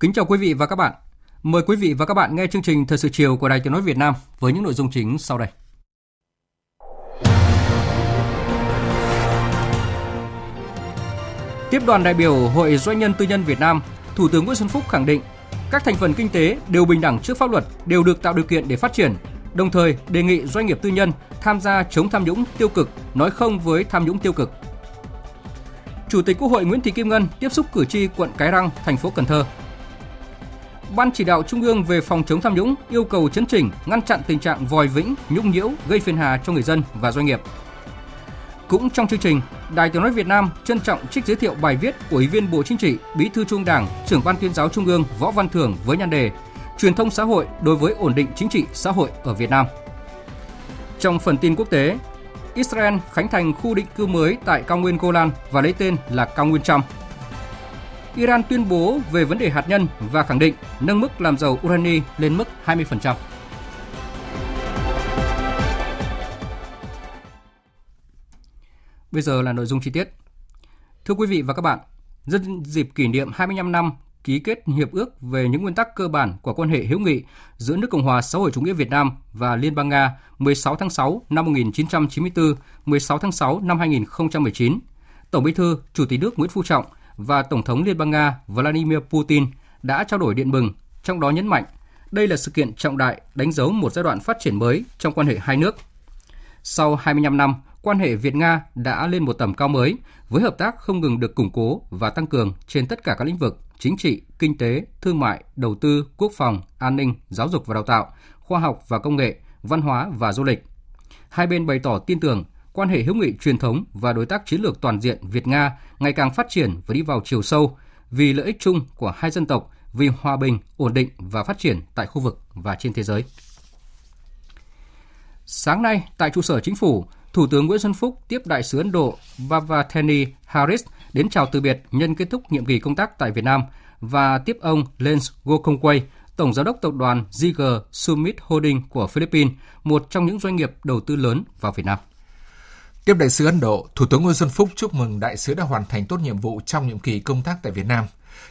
Kính chào quý vị và các bạn. Mời quý vị và các bạn nghe chương trình Thời sự chiều của Đài Tiếng nói Việt Nam với những nội dung chính sau đây. Tiếp đoàn đại biểu Hội Doanh nhân Tư nhân Việt Nam, Thủ tướng Nguyễn Xuân Phúc khẳng định các thành phần kinh tế đều bình đẳng trước pháp luật, đều được tạo điều kiện để phát triển, đồng thời đề nghị doanh nghiệp tư nhân tham gia chống tham nhũng tiêu cực, nói không với tham nhũng tiêu cực. Chủ tịch Quốc hội Nguyễn Thị Kim Ngân tiếp xúc cử tri quận Cái Răng, thành phố Cần Thơ Ban chỉ đạo Trung ương về phòng chống tham nhũng yêu cầu chấn chỉnh, ngăn chặn tình trạng vòi vĩnh, nhũng nhiễu gây phiền hà cho người dân và doanh nghiệp. Cũng trong chương trình, Đài Tiếng nói Việt Nam trân trọng trích giới thiệu bài viết của Ủy viên Bộ Chính trị, Bí thư Trung Đảng, trưởng Ban Tuyên giáo Trung ương Võ Văn Thưởng với nhan đề Truyền thông xã hội đối với ổn định chính trị xã hội ở Việt Nam. Trong phần tin quốc tế, Israel khánh thành khu định cư mới tại cao nguyên Golan và lấy tên là cao nguyên Trump. Iran tuyên bố về vấn đề hạt nhân và khẳng định nâng mức làm dầu urani lên mức 20%. Bây giờ là nội dung chi tiết. Thưa quý vị và các bạn, nhân dịp kỷ niệm 25 năm ký kết hiệp ước về những nguyên tắc cơ bản của quan hệ hữu nghị giữa nước Cộng hòa xã hội chủ nghĩa Việt Nam và Liên bang Nga 16 tháng 6 năm 1994, 16 tháng 6 năm 2019. Tổng Bí thư, Chủ tịch nước Nguyễn Phú Trọng và Tổng thống Liên bang Nga Vladimir Putin đã trao đổi điện mừng, trong đó nhấn mạnh đây là sự kiện trọng đại đánh dấu một giai đoạn phát triển mới trong quan hệ hai nước. Sau 25 năm, quan hệ Việt-Nga đã lên một tầm cao mới với hợp tác không ngừng được củng cố và tăng cường trên tất cả các lĩnh vực chính trị, kinh tế, thương mại, đầu tư, quốc phòng, an ninh, giáo dục và đào tạo, khoa học và công nghệ, văn hóa và du lịch. Hai bên bày tỏ tin tưởng quan hệ hữu nghị truyền thống và đối tác chiến lược toàn diện Việt-Nga ngày càng phát triển và đi vào chiều sâu vì lợi ích chung của hai dân tộc, vì hòa bình, ổn định và phát triển tại khu vực và trên thế giới. Sáng nay, tại trụ sở chính phủ, Thủ tướng Nguyễn Xuân Phúc tiếp đại sứ Ấn Độ Vavatheni Harris đến chào từ biệt nhân kết thúc nhiệm kỳ công tác tại Việt Nam và tiếp ông Lens Gokongwei, Tổng Giám đốc Tập đoàn ZG Summit Holding của Philippines, một trong những doanh nghiệp đầu tư lớn vào Việt Nam. Tiếp đại sứ Ấn Độ, Thủ tướng Nguyễn Xuân Phúc chúc mừng đại sứ đã hoàn thành tốt nhiệm vụ trong nhiệm kỳ công tác tại Việt Nam.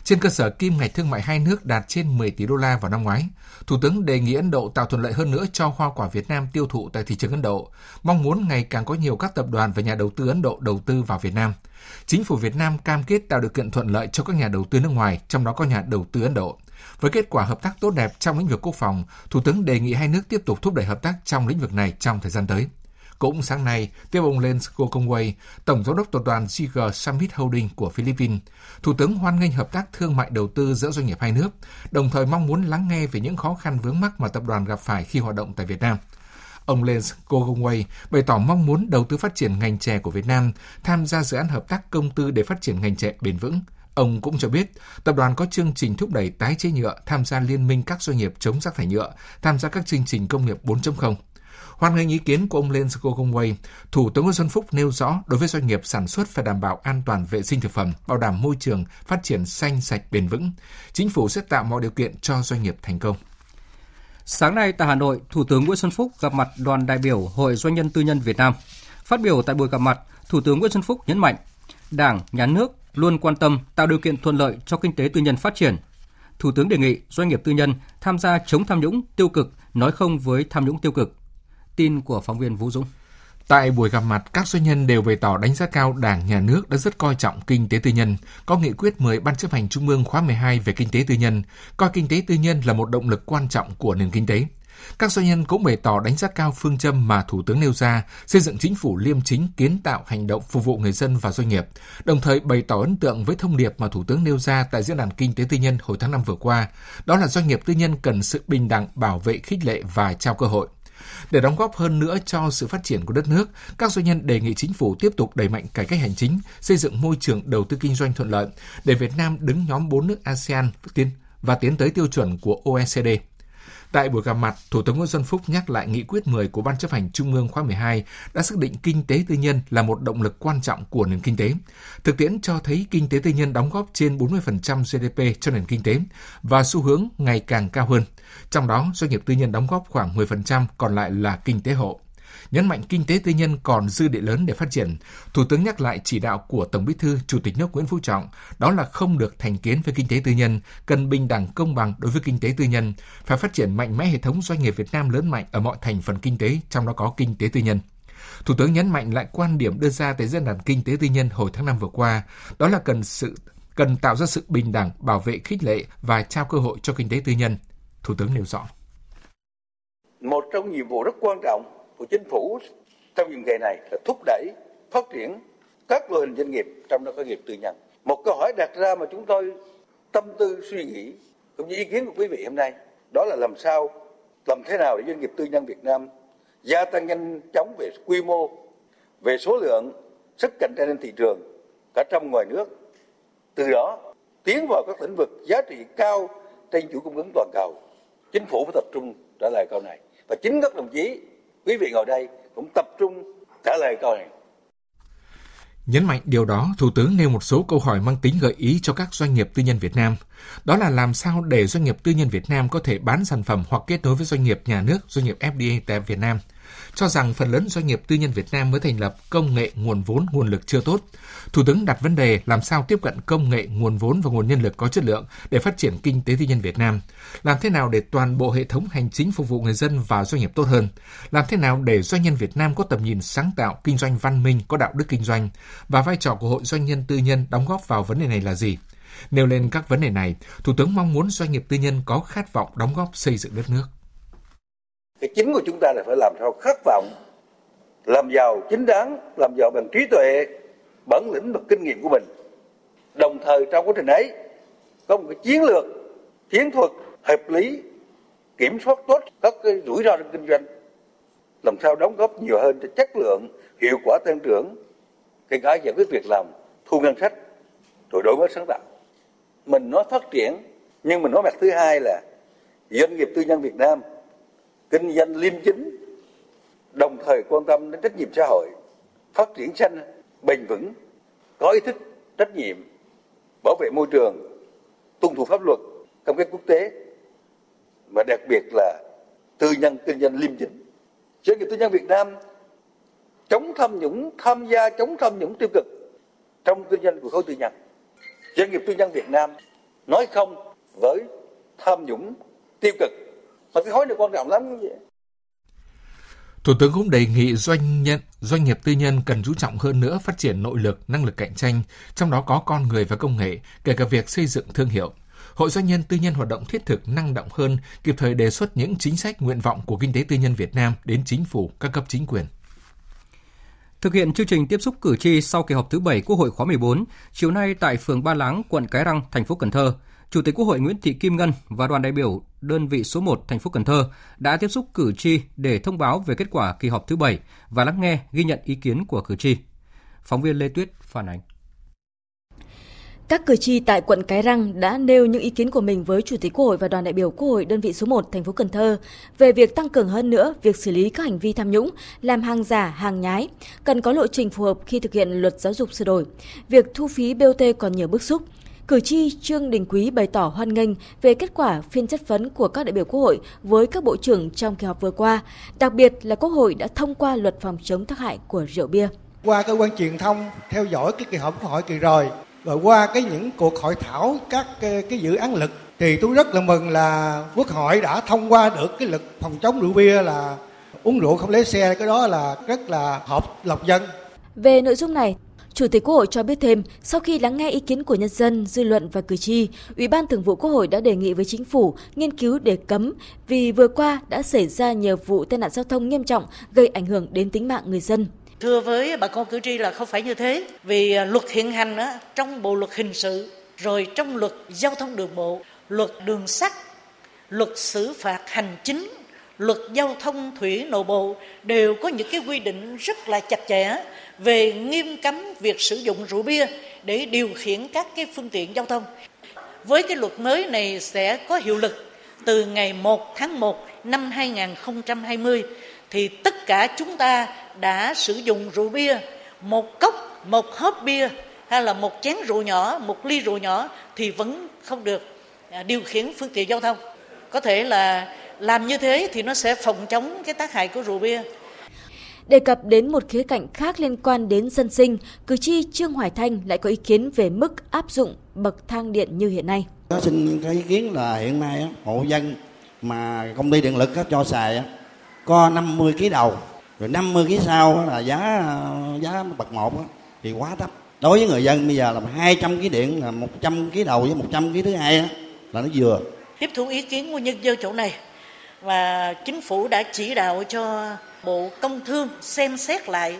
Trên cơ sở kim ngạch thương mại hai nước đạt trên 10 tỷ đô la vào năm ngoái, Thủ tướng đề nghị Ấn Độ tạo thuận lợi hơn nữa cho hoa quả Việt Nam tiêu thụ tại thị trường Ấn Độ, mong muốn ngày càng có nhiều các tập đoàn và nhà đầu tư Ấn Độ đầu tư vào Việt Nam. Chính phủ Việt Nam cam kết tạo điều kiện thuận lợi cho các nhà đầu tư nước ngoài, trong đó có nhà đầu tư Ấn Độ. Với kết quả hợp tác tốt đẹp trong lĩnh vực quốc phòng, Thủ tướng đề nghị hai nước tiếp tục thúc đẩy hợp tác trong lĩnh vực này trong thời gian tới. Cũng sáng nay, tiếp ông Lens Gokongwei, Tổng giám đốc tập đoàn Ziger Summit Holding của Philippines, Thủ tướng hoan nghênh hợp tác thương mại đầu tư giữa doanh nghiệp hai nước, đồng thời mong muốn lắng nghe về những khó khăn vướng mắc mà tập đoàn gặp phải khi hoạt động tại Việt Nam. Ông Lens Gokongwei bày tỏ mong muốn đầu tư phát triển ngành chè của Việt Nam, tham gia dự án hợp tác công tư để phát triển ngành chè bền vững. Ông cũng cho biết, tập đoàn có chương trình thúc đẩy tái chế nhựa, tham gia liên minh các doanh nghiệp chống rác thải nhựa, tham gia các chương trình công nghiệp 4.0. Hoan nghênh ý kiến của ông Lens Gokongwei, Thủ tướng Nguyễn Xuân Phúc nêu rõ đối với doanh nghiệp sản xuất phải đảm bảo an toàn vệ sinh thực phẩm, bảo đảm môi trường, phát triển xanh sạch bền vững. Chính phủ sẽ tạo mọi điều kiện cho doanh nghiệp thành công. Sáng nay tại Hà Nội, Thủ tướng Nguyễn Xuân Phúc gặp mặt đoàn đại biểu Hội Doanh nhân Tư nhân Việt Nam. Phát biểu tại buổi gặp mặt, Thủ tướng Nguyễn Xuân Phúc nhấn mạnh, Đảng, Nhà nước luôn quan tâm tạo điều kiện thuận lợi cho kinh tế tư nhân phát triển. Thủ tướng đề nghị doanh nghiệp tư nhân tham gia chống tham nhũng tiêu cực, nói không với tham nhũng tiêu cực. Tin của phóng viên Vũ Dũng. Tại buổi gặp mặt, các doanh nhân đều bày tỏ đánh giá cao Đảng, Nhà nước đã rất coi trọng kinh tế tư nhân, có nghị quyết mới Ban chấp hành Trung ương khóa 12 về kinh tế tư nhân, coi kinh tế tư nhân là một động lực quan trọng của nền kinh tế. Các doanh nhân cũng bày tỏ đánh giá cao phương châm mà Thủ tướng nêu ra, xây dựng chính phủ liêm chính, kiến tạo hành động phục vụ người dân và doanh nghiệp, đồng thời bày tỏ ấn tượng với thông điệp mà Thủ tướng nêu ra tại Diễn đàn Kinh tế Tư nhân hồi tháng 5 vừa qua, đó là doanh nghiệp tư nhân cần sự bình đẳng, bảo vệ, khích lệ và trao cơ hội. Để đóng góp hơn nữa cho sự phát triển của đất nước, các doanh nhân đề nghị chính phủ tiếp tục đẩy mạnh cải cách hành chính, xây dựng môi trường đầu tư kinh doanh thuận lợi để Việt Nam đứng nhóm 4 nước ASEAN tiến và tiến tới tiêu chuẩn của OECD. Tại buổi gặp mặt, Thủ tướng Nguyễn Xuân Phúc nhắc lại nghị quyết 10 của Ban chấp hành Trung ương khóa 12 đã xác định kinh tế tư nhân là một động lực quan trọng của nền kinh tế. Thực tiễn cho thấy kinh tế tư nhân đóng góp trên 40% GDP cho nền kinh tế và xu hướng ngày càng cao hơn. Trong đó, doanh nghiệp tư nhân đóng góp khoảng 10%, còn lại là kinh tế hộ nhấn mạnh kinh tế tư nhân còn dư địa lớn để phát triển. Thủ tướng nhắc lại chỉ đạo của Tổng Bí thư Chủ tịch nước Nguyễn Phú Trọng, đó là không được thành kiến với kinh tế tư nhân, cần bình đẳng công bằng đối với kinh tế tư nhân, phải phát triển mạnh mẽ hệ thống doanh nghiệp Việt Nam lớn mạnh ở mọi thành phần kinh tế, trong đó có kinh tế tư nhân. Thủ tướng nhấn mạnh lại quan điểm đưa ra tại diễn đàn kinh tế tư nhân hồi tháng 5 vừa qua, đó là cần sự cần tạo ra sự bình đẳng, bảo vệ khích lệ và trao cơ hội cho kinh tế tư nhân. Thủ tướng nêu rõ. Một trong nhiệm vụ rất quan trọng của chính phủ trong nhiệm kỳ này là thúc đẩy phát triển các loại hình doanh nghiệp trong đó có nghiệp tư nhân. Một câu hỏi đặt ra mà chúng tôi tâm tư suy nghĩ cũng như ý kiến của quý vị hôm nay đó là làm sao làm thế nào để doanh nghiệp tư nhân Việt Nam gia tăng nhanh chóng về quy mô, về số lượng, sức cạnh tranh trên thị trường cả trong ngoài nước. Từ đó tiến vào các lĩnh vực giá trị cao trên chuỗi cung ứng toàn cầu. Chính phủ phải tập trung trả lời câu này. Và chính các đồng chí quý vị ngồi đây cũng tập trung trả lời câu này. Nhấn mạnh điều đó, Thủ tướng nêu một số câu hỏi mang tính gợi ý cho các doanh nghiệp tư nhân Việt Nam. Đó là làm sao để doanh nghiệp tư nhân Việt Nam có thể bán sản phẩm hoặc kết nối với doanh nghiệp nhà nước, doanh nghiệp FDI tại Việt Nam – cho rằng phần lớn doanh nghiệp tư nhân Việt Nam mới thành lập công nghệ nguồn vốn nguồn lực chưa tốt. Thủ tướng đặt vấn đề làm sao tiếp cận công nghệ nguồn vốn và nguồn nhân lực có chất lượng để phát triển kinh tế tư nhân Việt Nam, làm thế nào để toàn bộ hệ thống hành chính phục vụ người dân và doanh nghiệp tốt hơn, làm thế nào để doanh nhân Việt Nam có tầm nhìn sáng tạo, kinh doanh văn minh, có đạo đức kinh doanh và vai trò của hội doanh nhân tư nhân đóng góp vào vấn đề này là gì. Nêu lên các vấn đề này, Thủ tướng mong muốn doanh nghiệp tư nhân có khát vọng đóng góp xây dựng đất nước cái chính của chúng ta là phải làm sao khát vọng, làm giàu chính đáng, làm giàu bằng trí tuệ, bản lĩnh và kinh nghiệm của mình. Đồng thời trong quá trình ấy, có một cái chiến lược, chiến thuật hợp lý, kiểm soát tốt các cái rủi ro trong kinh doanh, làm sao đóng góp nhiều hơn cho chất lượng, hiệu quả tăng trưởng. Kể cả giải quyết việc làm, thu ngân sách, rồi đổi mới sáng tạo. Mình nói phát triển, nhưng mình nói mặt thứ hai là doanh nghiệp tư nhân Việt Nam kinh doanh liêm chính, đồng thời quan tâm đến trách nhiệm xã hội, phát triển xanh, bền vững, có ý thức, trách nhiệm, bảo vệ môi trường, tuân thủ pháp luật công kết quốc tế và đặc biệt là tư nhân kinh doanh liêm chính. Doanh nghiệp tư nhân Việt Nam chống tham nhũng, tham gia chống tham nhũng tiêu cực trong kinh doanh của khối tư nhân. Doanh nghiệp tư nhân Việt Nam nói không với tham nhũng tiêu cực mà cái khối này quan trọng lắm vậy Thủ tướng cũng đề nghị doanh nhân, doanh nghiệp tư nhân cần chú trọng hơn nữa phát triển nội lực, năng lực cạnh tranh, trong đó có con người và công nghệ, kể cả việc xây dựng thương hiệu. Hội doanh nhân tư nhân hoạt động thiết thực, năng động hơn, kịp thời đề xuất những chính sách, nguyện vọng của kinh tế tư nhân Việt Nam đến chính phủ, các cấp chính quyền. Thực hiện chương trình tiếp xúc cử tri sau kỳ họp thứ 7 Quốc hội khóa 14, chiều nay tại phường Ba Láng, quận Cái Răng, thành phố Cần Thơ, Chủ tịch Quốc hội Nguyễn Thị Kim Ngân và đoàn đại biểu đơn vị số 1 thành phố Cần Thơ đã tiếp xúc cử tri để thông báo về kết quả kỳ họp thứ 7 và lắng nghe ghi nhận ý kiến của cử tri. Phóng viên Lê Tuyết phản ánh. Các cử tri tại quận Cái Răng đã nêu những ý kiến của mình với Chủ tịch Quốc hội và đoàn đại biểu Quốc hội đơn vị số 1 thành phố Cần Thơ về việc tăng cường hơn nữa việc xử lý các hành vi tham nhũng, làm hàng giả, hàng nhái, cần có lộ trình phù hợp khi thực hiện luật giáo dục sửa đổi. Việc thu phí BOT còn nhiều bức xúc, Cử tri Trương Đình Quý bày tỏ hoan nghênh về kết quả phiên chất vấn của các đại biểu Quốc hội với các bộ trưởng trong kỳ họp vừa qua, đặc biệt là Quốc hội đã thông qua luật phòng chống tác hại của rượu bia. Qua cơ quan truyền thông theo dõi cái kỳ họp Quốc hội kỳ rồi, rồi qua cái những cuộc hội thảo các cái, cái dự án lực thì tôi rất là mừng là Quốc hội đã thông qua được cái luật phòng chống rượu bia là uống rượu không lấy xe cái đó là rất là hợp lòng dân. Về nội dung này, Chủ tịch Quốc hội cho biết thêm, sau khi lắng nghe ý kiến của nhân dân, dư luận và cử tri, Ủy ban Thường vụ Quốc hội đã đề nghị với chính phủ nghiên cứu để cấm vì vừa qua đã xảy ra nhiều vụ tai nạn giao thông nghiêm trọng gây ảnh hưởng đến tính mạng người dân. Thưa với bà con cử tri là không phải như thế, vì à, luật hiện hành đó, trong bộ luật hình sự, rồi trong luật giao thông đường bộ, luật đường sắt, luật xử phạt hành chính, luật giao thông thủy nội bộ đều có những cái quy định rất là chặt chẽ về nghiêm cấm việc sử dụng rượu bia để điều khiển các cái phương tiện giao thông. Với cái luật mới này sẽ có hiệu lực từ ngày 1 tháng 1 năm 2020 thì tất cả chúng ta đã sử dụng rượu bia một cốc, một hớp bia hay là một chén rượu nhỏ, một ly rượu nhỏ thì vẫn không được à, điều khiển phương tiện giao thông. Có thể là làm như thế thì nó sẽ phòng chống cái tác hại của rượu bia. Đề cập đến một khía cạnh khác liên quan đến dân sinh, cử tri Trương Hoài Thanh lại có ý kiến về mức áp dụng bậc thang điện như hiện nay. Có xin có ý kiến là hiện nay hộ dân mà công ty điện lực cho xài có 50 kg đầu. Rồi 50 kg sau là giá giá bậc một thì quá thấp. Đối với người dân bây giờ là 200 kg điện là 100 kg đầu với 100 kg thứ hai là nó vừa. Tiếp thu ý kiến của nhân dân chỗ này và chính phủ đã chỉ đạo cho bộ công thương xem xét lại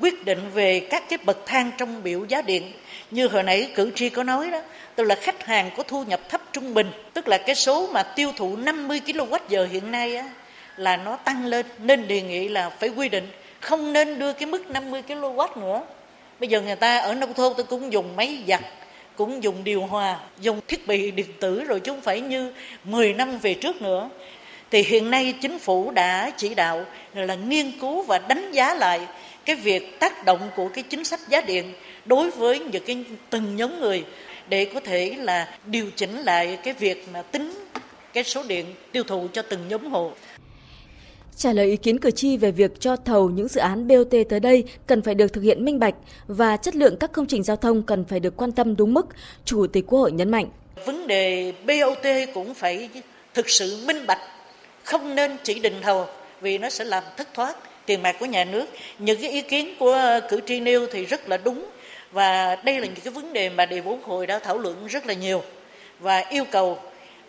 quyết định về các cái bậc thang trong biểu giá điện. Như hồi nãy cử tri có nói đó tức là khách hàng có thu nhập thấp trung bình tức là cái số mà tiêu thụ 50 kWh hiện nay á, là nó tăng lên. Nên đề nghị là phải quy định không nên đưa cái mức 50 kW nữa. Bây giờ người ta ở nông thôn tôi cũng dùng máy giặt cũng dùng điều hòa dùng thiết bị điện tử rồi chứ không phải như 10 năm về trước nữa thì hiện nay chính phủ đã chỉ đạo là nghiên cứu và đánh giá lại cái việc tác động của cái chính sách giá điện đối với những cái từng nhóm người để có thể là điều chỉnh lại cái việc mà tính cái số điện tiêu thụ cho từng nhóm hộ. Trả lời ý kiến cử tri về việc cho thầu những dự án BOT tới đây cần phải được thực hiện minh bạch và chất lượng các công trình giao thông cần phải được quan tâm đúng mức, Chủ tịch Quốc hội nhấn mạnh. Vấn đề BOT cũng phải thực sự minh bạch, không nên chỉ định thầu vì nó sẽ làm thất thoát tiền bạc của nhà nước. Những cái ý kiến của cử tri nêu thì rất là đúng và đây là những cái vấn đề mà đề quốc hội đã thảo luận rất là nhiều và yêu cầu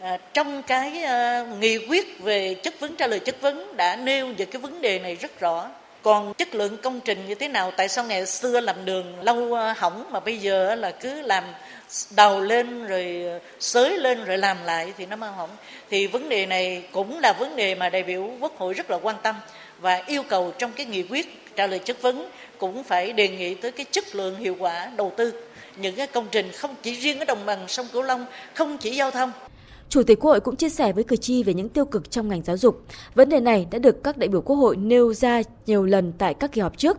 À, trong cái à, nghị quyết về chất vấn trả lời chất vấn đã nêu về cái vấn đề này rất rõ còn chất lượng công trình như thế nào tại sao ngày xưa làm đường lâu à, hỏng mà bây giờ là cứ làm đầu lên rồi xới lên rồi làm lại thì nó mang hỏng thì vấn đề này cũng là vấn đề mà đại biểu quốc hội rất là quan tâm và yêu cầu trong cái nghị quyết trả lời chất vấn cũng phải đề nghị tới cái chất lượng hiệu quả đầu tư những cái công trình không chỉ riêng ở đồng bằng sông cửu long không chỉ giao thông Chủ tịch Quốc hội cũng chia sẻ với cử tri về những tiêu cực trong ngành giáo dục. Vấn đề này đã được các đại biểu Quốc hội nêu ra nhiều lần tại các kỳ họp trước.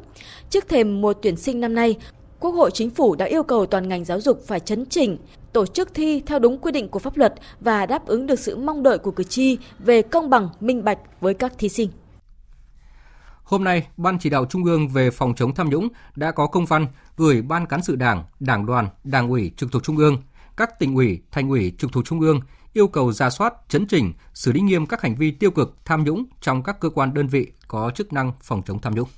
Trước thềm mùa tuyển sinh năm nay, Quốc hội Chính phủ đã yêu cầu toàn ngành giáo dục phải chấn chỉnh, tổ chức thi theo đúng quy định của pháp luật và đáp ứng được sự mong đợi của cử tri về công bằng, minh bạch với các thí sinh. Hôm nay, Ban chỉ đạo Trung ương về phòng chống tham nhũng đã có công văn gửi Ban cán sự Đảng, Đảng đoàn, Đảng ủy trực thuộc Trung ương, các tỉnh ủy, thành ủy trực thuộc Trung ương yêu cầu ra soát, chấn chỉnh, xử lý nghiêm các hành vi tiêu cực, tham nhũng trong các cơ quan đơn vị có chức năng phòng chống tham nhũng.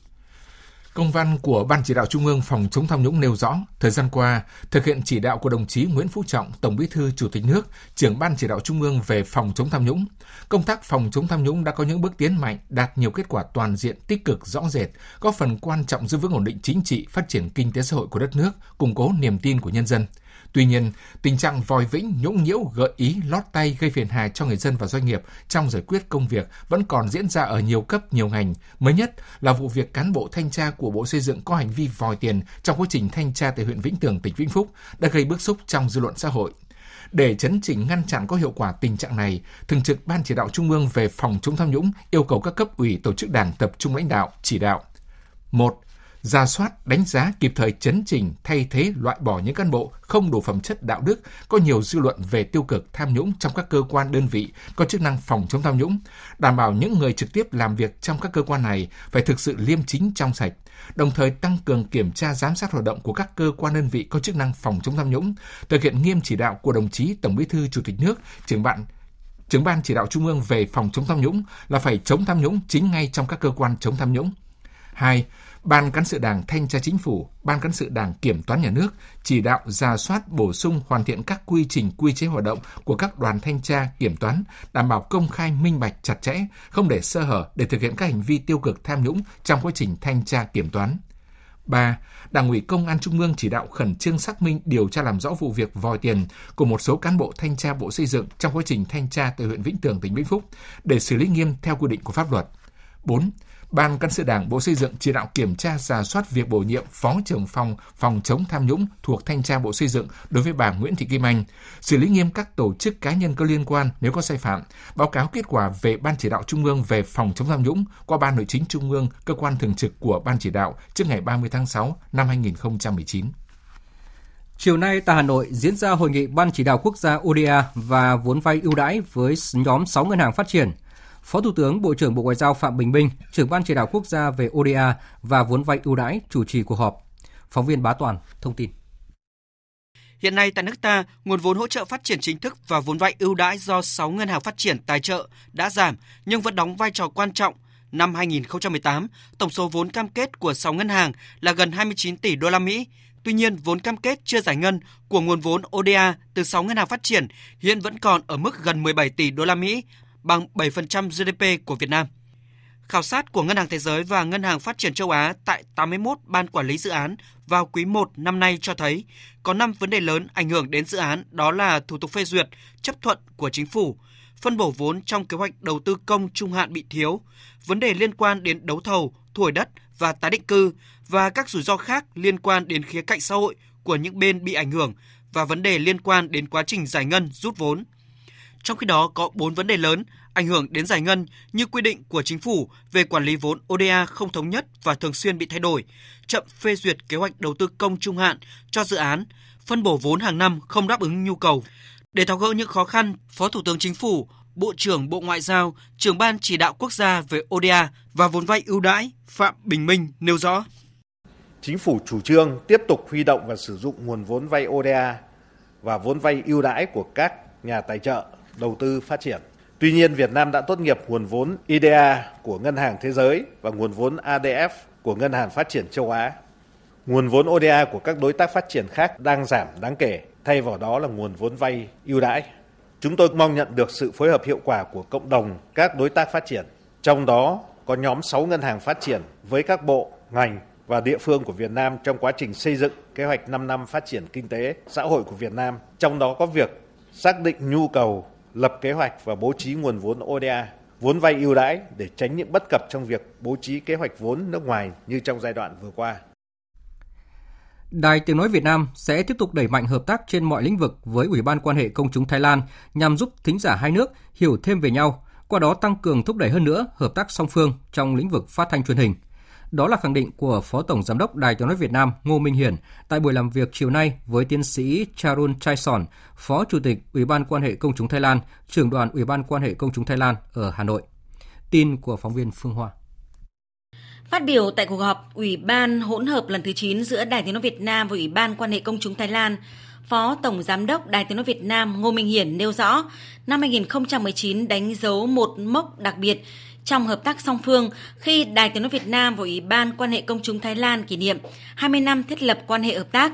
Công văn của Ban chỉ đạo Trung ương phòng chống tham nhũng nêu rõ, thời gian qua, thực hiện chỉ đạo của đồng chí Nguyễn Phú Trọng, Tổng Bí thư Chủ tịch nước, trưởng Ban chỉ đạo Trung ương về phòng chống tham nhũng, công tác phòng chống tham nhũng đã có những bước tiến mạnh, đạt nhiều kết quả toàn diện tích cực rõ rệt, góp phần quan trọng giữ vững ổn định chính trị, phát triển kinh tế xã hội của đất nước, củng cố niềm tin của nhân dân – Tuy nhiên, tình trạng vòi vĩnh, nhũng nhiễu, gợi ý, lót tay gây phiền hà cho người dân và doanh nghiệp trong giải quyết công việc vẫn còn diễn ra ở nhiều cấp, nhiều ngành. Mới nhất là vụ việc cán bộ thanh tra của Bộ Xây dựng có hành vi vòi tiền trong quá trình thanh tra tại huyện Vĩnh Tường, tỉnh Vĩnh Phúc đã gây bức xúc trong dư luận xã hội. Để chấn chỉnh ngăn chặn có hiệu quả tình trạng này, Thường trực Ban Chỉ đạo Trung ương về phòng chống tham nhũng yêu cầu các cấp ủy tổ chức đảng tập trung lãnh đạo, chỉ đạo. một ra soát, đánh giá kịp thời chấn trình thay thế loại bỏ những cán bộ không đủ phẩm chất đạo đức, có nhiều dư luận về tiêu cực tham nhũng trong các cơ quan đơn vị có chức năng phòng chống tham nhũng, đảm bảo những người trực tiếp làm việc trong các cơ quan này phải thực sự liêm chính trong sạch, đồng thời tăng cường kiểm tra giám sát hoạt động của các cơ quan đơn vị có chức năng phòng chống tham nhũng, thực hiện nghiêm chỉ đạo của đồng chí Tổng Bí thư Chủ tịch nước, trưởng ban trưởng ban chỉ đạo trung ương về phòng chống tham nhũng là phải chống tham nhũng chính ngay trong các cơ quan chống tham nhũng. 2 Ban cán sự Đảng thanh tra chính phủ, Ban cán sự Đảng kiểm toán nhà nước chỉ đạo ra soát bổ sung hoàn thiện các quy trình quy chế hoạt động của các đoàn thanh tra kiểm toán, đảm bảo công khai minh bạch chặt chẽ, không để sơ hở để thực hiện các hành vi tiêu cực tham nhũng trong quá trình thanh tra kiểm toán. 3. Đảng ủy Công an Trung ương chỉ đạo khẩn trương xác minh điều tra làm rõ vụ việc vòi tiền của một số cán bộ thanh tra Bộ Xây dựng trong quá trình thanh tra tại huyện Vĩnh Tường, tỉnh Vĩnh Phúc để xử lý nghiêm theo quy định của pháp luật. 4. Ban cán sự Đảng Bộ Xây dựng chỉ đạo kiểm tra giả soát việc bổ nhiệm Phó trưởng phòng phòng chống tham nhũng thuộc Thanh tra Bộ Xây dựng đối với bà Nguyễn Thị Kim Anh, xử lý nghiêm các tổ chức cá nhân có liên quan nếu có sai phạm, báo cáo kết quả về Ban chỉ đạo Trung ương về phòng chống tham nhũng qua Ban Nội chính Trung ương, cơ quan thường trực của Ban chỉ đạo trước ngày 30 tháng 6 năm 2019. Chiều nay tại Hà Nội diễn ra hội nghị Ban chỉ đạo quốc gia ODA và vốn vay ưu đãi với nhóm 6 ngân hàng phát triển Phó Thủ tướng Bộ trưởng Bộ Ngoại giao Phạm Bình Minh, trưởng ban chỉ đạo quốc gia về ODA và vốn vay ưu đãi chủ trì cuộc họp. Phóng viên Bá Toàn thông tin. Hiện nay tại nước ta, nguồn vốn hỗ trợ phát triển chính thức và vốn vay ưu đãi do 6 ngân hàng phát triển tài trợ đã giảm nhưng vẫn đóng vai trò quan trọng. Năm 2018, tổng số vốn cam kết của 6 ngân hàng là gần 29 tỷ đô la Mỹ. Tuy nhiên, vốn cam kết chưa giải ngân của nguồn vốn ODA từ 6 ngân hàng phát triển hiện vẫn còn ở mức gần 17 tỷ đô la Mỹ, bằng 7% GDP của Việt Nam. Khảo sát của Ngân hàng Thế giới và Ngân hàng Phát triển châu Á tại 81 ban quản lý dự án vào quý 1 năm nay cho thấy có 5 vấn đề lớn ảnh hưởng đến dự án đó là thủ tục phê duyệt, chấp thuận của chính phủ, phân bổ vốn trong kế hoạch đầu tư công trung hạn bị thiếu, vấn đề liên quan đến đấu thầu, thu hồi đất và tái định cư và các rủi ro khác liên quan đến khía cạnh xã hội của những bên bị ảnh hưởng và vấn đề liên quan đến quá trình giải ngân rút vốn. Trong khi đó có 4 vấn đề lớn ảnh hưởng đến giải ngân như quy định của chính phủ về quản lý vốn ODA không thống nhất và thường xuyên bị thay đổi, chậm phê duyệt kế hoạch đầu tư công trung hạn cho dự án, phân bổ vốn hàng năm không đáp ứng nhu cầu. Để tháo gỡ những khó khăn, Phó Thủ tướng Chính phủ, Bộ trưởng Bộ Ngoại giao, trưởng ban chỉ đạo quốc gia về ODA và vốn vay ưu đãi Phạm Bình Minh nêu rõ. Chính phủ chủ trương tiếp tục huy động và sử dụng nguồn vốn vay ODA và vốn vay ưu đãi của các nhà tài trợ đầu tư phát triển. Tuy nhiên, Việt Nam đã tốt nghiệp nguồn vốn IDA của Ngân hàng Thế giới và nguồn vốn ADF của Ngân hàng Phát triển châu Á. Nguồn vốn ODA của các đối tác phát triển khác đang giảm đáng kể, thay vào đó là nguồn vốn vay ưu đãi. Chúng tôi mong nhận được sự phối hợp hiệu quả của cộng đồng các đối tác phát triển, trong đó có nhóm 6 ngân hàng phát triển với các bộ, ngành và địa phương của Việt Nam trong quá trình xây dựng kế hoạch 5 năm phát triển kinh tế, xã hội của Việt Nam, trong đó có việc xác định nhu cầu lập kế hoạch và bố trí nguồn vốn ODA, vốn vay ưu đãi để tránh những bất cập trong việc bố trí kế hoạch vốn nước ngoài như trong giai đoạn vừa qua. Đài Tiếng Nói Việt Nam sẽ tiếp tục đẩy mạnh hợp tác trên mọi lĩnh vực với Ủy ban quan hệ công chúng Thái Lan nhằm giúp thính giả hai nước hiểu thêm về nhau, qua đó tăng cường thúc đẩy hơn nữa hợp tác song phương trong lĩnh vực phát thanh truyền hình – đó là khẳng định của Phó Tổng Giám đốc Đài tiếng nói Việt Nam Ngô Minh Hiển tại buổi làm việc chiều nay với tiến sĩ Charun Chaison, Phó Chủ tịch Ủy ban quan hệ công chúng Thái Lan, trưởng đoàn Ủy ban quan hệ công chúng Thái Lan ở Hà Nội. Tin của phóng viên Phương Hoa. Phát biểu tại cuộc họp Ủy ban hỗn hợp lần thứ 9 giữa Đài Tiếng nói Việt Nam và Ủy ban quan hệ công chúng Thái Lan, Phó Tổng Giám đốc Đài Tiếng nói Việt Nam Ngô Minh Hiển nêu rõ, năm 2019 đánh dấu một mốc đặc biệt trong hợp tác song phương khi Đài Tiếng nói Việt Nam và Ủy ban quan hệ công chúng Thái Lan kỷ niệm 20 năm thiết lập quan hệ hợp tác.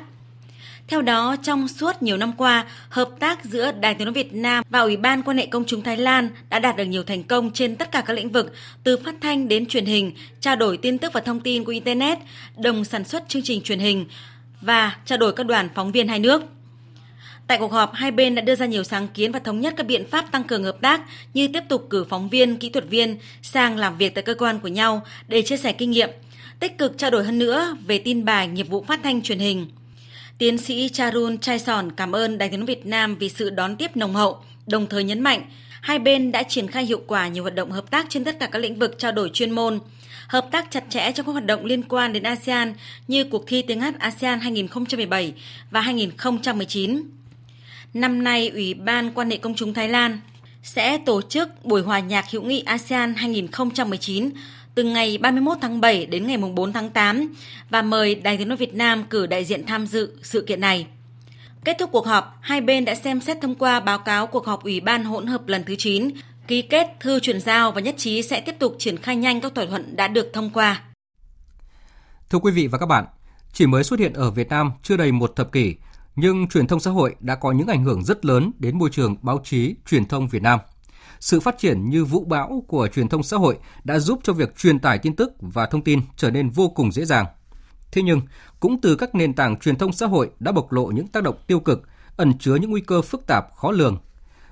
Theo đó, trong suốt nhiều năm qua, hợp tác giữa Đài Tiếng nói Việt Nam và Ủy ban quan hệ công chúng Thái Lan đã đạt được nhiều thành công trên tất cả các lĩnh vực, từ phát thanh đến truyền hình, trao đổi tin tức và thông tin của internet, đồng sản xuất chương trình truyền hình và trao đổi các đoàn phóng viên hai nước. Tại cuộc họp, hai bên đã đưa ra nhiều sáng kiến và thống nhất các biện pháp tăng cường hợp tác như tiếp tục cử phóng viên, kỹ thuật viên sang làm việc tại cơ quan của nhau để chia sẻ kinh nghiệm, tích cực trao đổi hơn nữa về tin bài nghiệp vụ phát thanh truyền hình. Tiến sĩ Charun Chaison cảm ơn Đài tiếng Việt Nam vì sự đón tiếp nồng hậu, đồng thời nhấn mạnh hai bên đã triển khai hiệu quả nhiều hoạt động hợp tác trên tất cả các lĩnh vực trao đổi chuyên môn, hợp tác chặt chẽ trong các hoạt động liên quan đến ASEAN như cuộc thi tiếng hát ASEAN 2017 và 2019 Năm nay, Ủy ban quan hệ công chúng Thái Lan sẽ tổ chức buổi hòa nhạc hữu nghị ASEAN 2019 từ ngày 31 tháng 7 đến ngày 4 tháng 8 và mời Đài Tiếng nói Việt Nam cử đại diện tham dự sự kiện này. Kết thúc cuộc họp, hai bên đã xem xét thông qua báo cáo cuộc họp Ủy ban hỗn hợp lần thứ 9, ký kết thư chuyển giao và nhất trí sẽ tiếp tục triển khai nhanh các thỏa thuận đã được thông qua. Thưa quý vị và các bạn, chỉ mới xuất hiện ở Việt Nam chưa đầy một thập kỷ, nhưng truyền thông xã hội đã có những ảnh hưởng rất lớn đến môi trường báo chí, truyền thông Việt Nam. Sự phát triển như vũ bão của truyền thông xã hội đã giúp cho việc truyền tải tin tức và thông tin trở nên vô cùng dễ dàng. Thế nhưng, cũng từ các nền tảng truyền thông xã hội đã bộc lộ những tác động tiêu cực, ẩn chứa những nguy cơ phức tạp khó lường.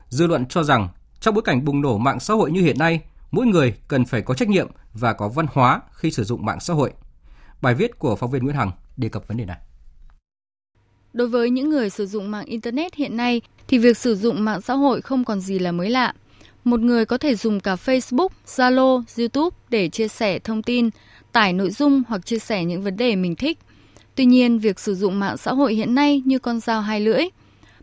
Dư luận cho rằng, trong bối cảnh bùng nổ mạng xã hội như hiện nay, mỗi người cần phải có trách nhiệm và có văn hóa khi sử dụng mạng xã hội. Bài viết của phóng viên Nguyễn Hằng đề cập vấn đề này. Đối với những người sử dụng mạng Internet hiện nay thì việc sử dụng mạng xã hội không còn gì là mới lạ. Một người có thể dùng cả Facebook, Zalo, YouTube để chia sẻ thông tin, tải nội dung hoặc chia sẻ những vấn đề mình thích. Tuy nhiên, việc sử dụng mạng xã hội hiện nay như con dao hai lưỡi.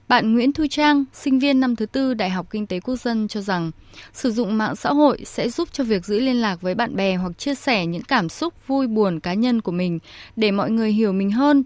Bạn Nguyễn Thu Trang, sinh viên năm thứ tư Đại học Kinh tế Quốc dân cho rằng, sử dụng mạng xã hội sẽ giúp cho việc giữ liên lạc với bạn bè hoặc chia sẻ những cảm xúc vui buồn cá nhân của mình để mọi người hiểu mình hơn.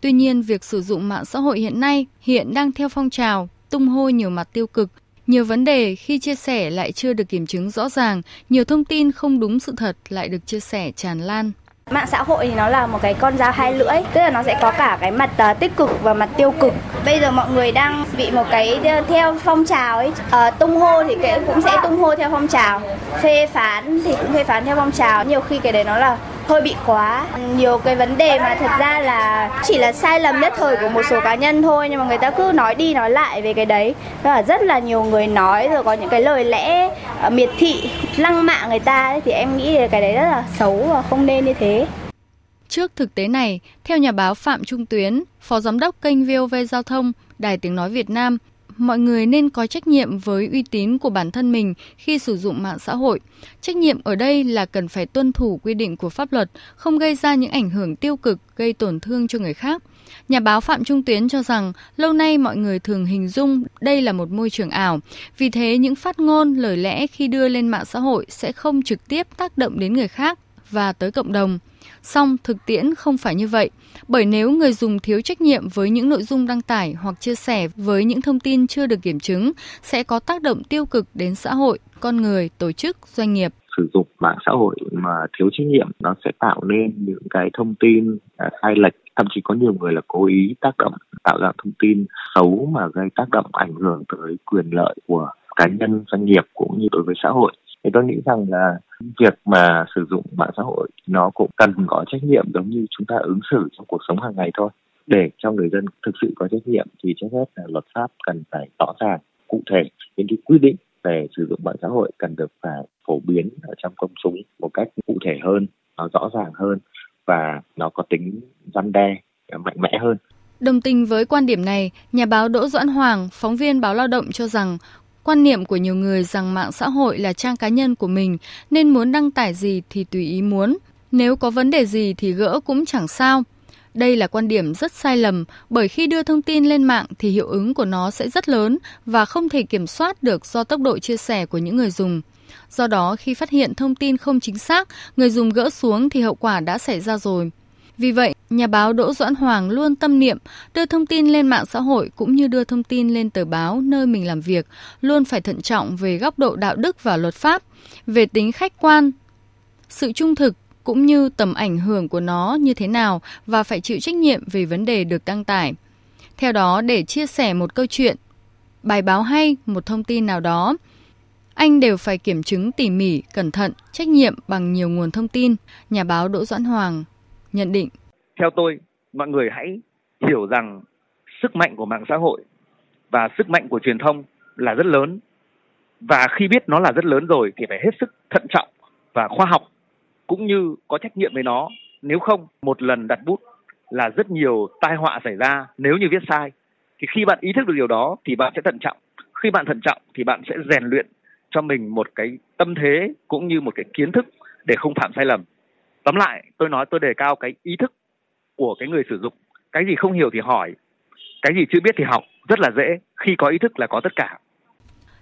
Tuy nhiên, việc sử dụng mạng xã hội hiện nay hiện đang theo phong trào, tung hô nhiều mặt tiêu cực, nhiều vấn đề khi chia sẻ lại chưa được kiểm chứng rõ ràng, nhiều thông tin không đúng sự thật lại được chia sẻ tràn lan. Mạng xã hội thì nó là một cái con dao hai lưỡi, tức là nó sẽ có cả cái mặt uh, tích cực và mặt tiêu cực. Bây giờ mọi người đang bị một cái ờ, theo phong trào ấy, uh, tung hô thì cái cũng sẽ tung hô theo phong trào, phê phán thì cũng phê phán theo phong trào. Nhiều khi cái đấy nó là hơi bị quá. Nhiều cái vấn đề mà thật ra là chỉ là sai lầm nhất thời của một số cá nhân thôi nhưng mà người ta cứ nói đi nói lại về cái đấy. Và rất là nhiều người nói rồi có những cái lời lẽ ờ, miệt thị lăng mạ người ta ấy, thì em nghĩ là cái đấy rất là xấu và không nên như thế. Trước thực tế này, theo nhà báo Phạm Trung Tuyến, Phó Giám đốc kênh VOV Giao thông, Đài Tiếng Nói Việt Nam, mọi người nên có trách nhiệm với uy tín của bản thân mình khi sử dụng mạng xã hội. Trách nhiệm ở đây là cần phải tuân thủ quy định của pháp luật, không gây ra những ảnh hưởng tiêu cực gây tổn thương cho người khác. Nhà báo Phạm Trung Tuyến cho rằng lâu nay mọi người thường hình dung đây là một môi trường ảo, vì thế những phát ngôn, lời lẽ khi đưa lên mạng xã hội sẽ không trực tiếp tác động đến người khác và tới cộng đồng. Song thực tiễn không phải như vậy, bởi nếu người dùng thiếu trách nhiệm với những nội dung đăng tải hoặc chia sẻ với những thông tin chưa được kiểm chứng sẽ có tác động tiêu cực đến xã hội, con người, tổ chức, doanh nghiệp. Sử dụng mạng xã hội mà thiếu trách nhiệm nó sẽ tạo nên những cái thông tin à, sai lệch. Thậm chí có nhiều người là cố ý tác động tạo ra thông tin xấu mà gây tác động ảnh hưởng tới quyền lợi của cá nhân doanh nghiệp cũng như đối với xã hội thì tôi nghĩ rằng là việc mà sử dụng mạng xã hội nó cũng cần có trách nhiệm giống như chúng ta ứng xử trong cuộc sống hàng ngày thôi. Để cho người dân thực sự có trách nhiệm thì trước hết là luật pháp cần phải rõ ràng cụ thể. Những cái quy định về sử dụng mạng xã hội cần được phải phổ biến ở trong công chúng một cách cụ thể hơn nó rõ ràng hơn và nó có tính răn đe ờ, mạnh mẽ hơn. Đồng tình với quan điểm này, nhà báo Đỗ Doãn Hoàng, phóng viên báo Lao động cho rằng Quan niệm của nhiều người rằng mạng xã hội là trang cá nhân của mình nên muốn đăng tải gì thì tùy ý muốn. Nếu có vấn đề gì thì gỡ cũng chẳng sao. Đây là quan điểm rất sai lầm bởi khi đưa thông tin lên mạng thì hiệu ứng của nó sẽ rất lớn và không thể kiểm soát được do tốc độ chia sẻ của những người dùng. Do đó, khi phát hiện thông tin không chính xác, người dùng gỡ xuống thì hậu quả đã xảy ra rồi. Vì vậy, nhà báo Đỗ Doãn Hoàng luôn tâm niệm đưa thông tin lên mạng xã hội cũng như đưa thông tin lên tờ báo nơi mình làm việc, luôn phải thận trọng về góc độ đạo đức và luật pháp, về tính khách quan, sự trung thực cũng như tầm ảnh hưởng của nó như thế nào và phải chịu trách nhiệm về vấn đề được đăng tải. Theo đó, để chia sẻ một câu chuyện, bài báo hay, một thông tin nào đó, anh đều phải kiểm chứng tỉ mỉ, cẩn thận, trách nhiệm bằng nhiều nguồn thông tin, nhà báo Đỗ Doãn Hoàng nhận định. Theo tôi, mọi người hãy hiểu rằng sức mạnh của mạng xã hội và sức mạnh của truyền thông là rất lớn. Và khi biết nó là rất lớn rồi thì phải hết sức thận trọng và khoa học cũng như có trách nhiệm với nó. Nếu không, một lần đặt bút là rất nhiều tai họa xảy ra nếu như viết sai. Thì khi bạn ý thức được điều đó thì bạn sẽ thận trọng. Khi bạn thận trọng thì bạn sẽ rèn luyện cho mình một cái tâm thế cũng như một cái kiến thức để không phạm sai lầm tóm lại, tôi nói tôi đề cao cái ý thức của cái người sử dụng. Cái gì không hiểu thì hỏi, cái gì chưa biết thì học. Rất là dễ, khi có ý thức là có tất cả.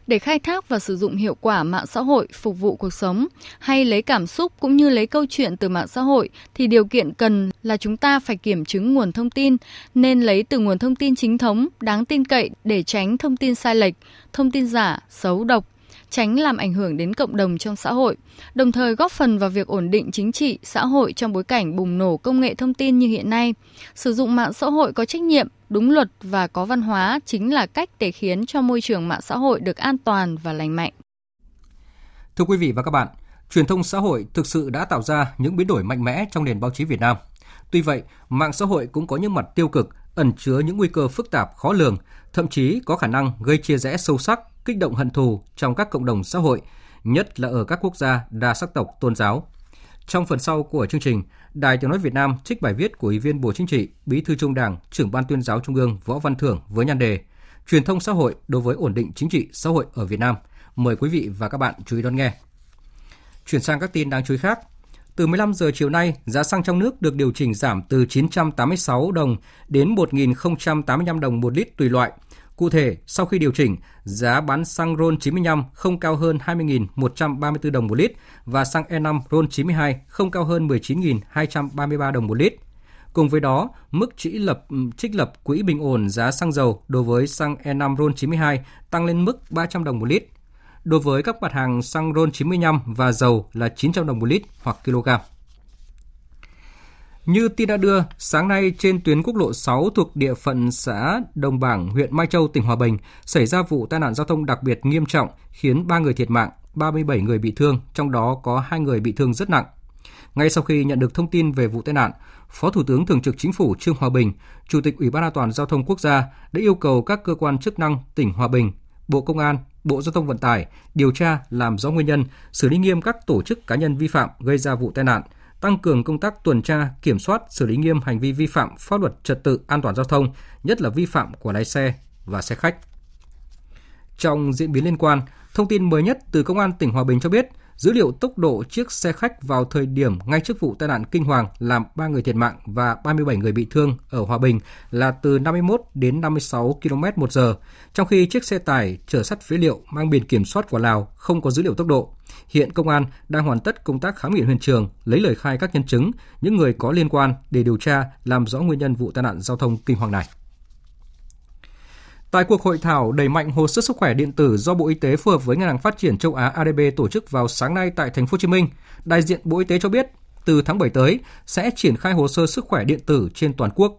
Để khai thác và sử dụng hiệu quả mạng xã hội phục vụ cuộc sống hay lấy cảm xúc cũng như lấy câu chuyện từ mạng xã hội thì điều kiện cần là chúng ta phải kiểm chứng nguồn thông tin, nên lấy từ nguồn thông tin chính thống, đáng tin cậy để tránh thông tin sai lệch, thông tin giả, xấu độc tránh làm ảnh hưởng đến cộng đồng trong xã hội, đồng thời góp phần vào việc ổn định chính trị, xã hội trong bối cảnh bùng nổ công nghệ thông tin như hiện nay. Sử dụng mạng xã hội có trách nhiệm, đúng luật và có văn hóa chính là cách để khiến cho môi trường mạng xã hội được an toàn và lành mạnh. Thưa quý vị và các bạn, truyền thông xã hội thực sự đã tạo ra những biến đổi mạnh mẽ trong nền báo chí Việt Nam. Tuy vậy, mạng xã hội cũng có những mặt tiêu cực, ẩn chứa những nguy cơ phức tạp khó lường, thậm chí có khả năng gây chia rẽ sâu sắc, kích động hận thù trong các cộng đồng xã hội, nhất là ở các quốc gia đa sắc tộc tôn giáo. Trong phần sau của chương trình, Đài Tiếng nói Việt Nam trích bài viết của Ủy viên Bộ Chính trị, Bí thư Trung Đảng, Trưởng ban Tuyên giáo Trung ương Võ Văn Thưởng với nhan đề Truyền thông xã hội đối với ổn định chính trị xã hội ở Việt Nam. Mời quý vị và các bạn chú ý đón nghe. Chuyển sang các tin đáng chú ý khác. Từ 15 giờ chiều nay, giá xăng trong nước được điều chỉnh giảm từ 986 đồng đến 1.085 đồng một lít tùy loại. Cụ thể, sau khi điều chỉnh, giá bán xăng RON 95 không cao hơn 20.134 đồng một lít và xăng E5 RON 92 không cao hơn 19.233 đồng một lít. Cùng với đó, mức trích lập trích lập quỹ bình ổn giá xăng dầu đối với xăng E5 RON 92 tăng lên mức 300 đồng một lít đối với các mặt hàng xăng RON 95 và dầu là 900 đồng một lít hoặc kg. Như tin đã đưa, sáng nay trên tuyến quốc lộ 6 thuộc địa phận xã Đồng Bảng, huyện Mai Châu, tỉnh Hòa Bình, xảy ra vụ tai nạn giao thông đặc biệt nghiêm trọng khiến 3 người thiệt mạng, 37 người bị thương, trong đó có 2 người bị thương rất nặng. Ngay sau khi nhận được thông tin về vụ tai nạn, Phó Thủ tướng Thường trực Chính phủ Trương Hòa Bình, Chủ tịch Ủy ban An toàn giao thông quốc gia đã yêu cầu các cơ quan chức năng tỉnh Hòa Bình, Bộ Công an, Bộ Giao thông Vận tải điều tra làm rõ nguyên nhân, xử lý nghiêm các tổ chức cá nhân vi phạm gây ra vụ tai nạn, tăng cường công tác tuần tra, kiểm soát, xử lý nghiêm hành vi vi phạm pháp luật trật tự an toàn giao thông, nhất là vi phạm của lái xe và xe khách. Trong diễn biến liên quan, thông tin mới nhất từ Công an tỉnh Hòa Bình cho biết, Dữ liệu tốc độ chiếc xe khách vào thời điểm ngay trước vụ tai nạn kinh hoàng làm 3 người thiệt mạng và 37 người bị thương ở Hòa Bình là từ 51 đến 56 km một giờ, trong khi chiếc xe tải chở sắt phế liệu mang biển kiểm soát của Lào không có dữ liệu tốc độ. Hiện công an đang hoàn tất công tác khám nghiệm hiện trường, lấy lời khai các nhân chứng, những người có liên quan để điều tra làm rõ nguyên nhân vụ tai nạn giao thông kinh hoàng này. Tại cuộc hội thảo đẩy mạnh hồ sơ sức khỏe điện tử do Bộ Y tế phù hợp với Ngân hàng Phát triển châu Á ADB tổ chức vào sáng nay tại thành phố Hồ Chí Minh, đại diện Bộ Y tế cho biết từ tháng 7 tới sẽ triển khai hồ sơ sức khỏe điện tử trên toàn quốc.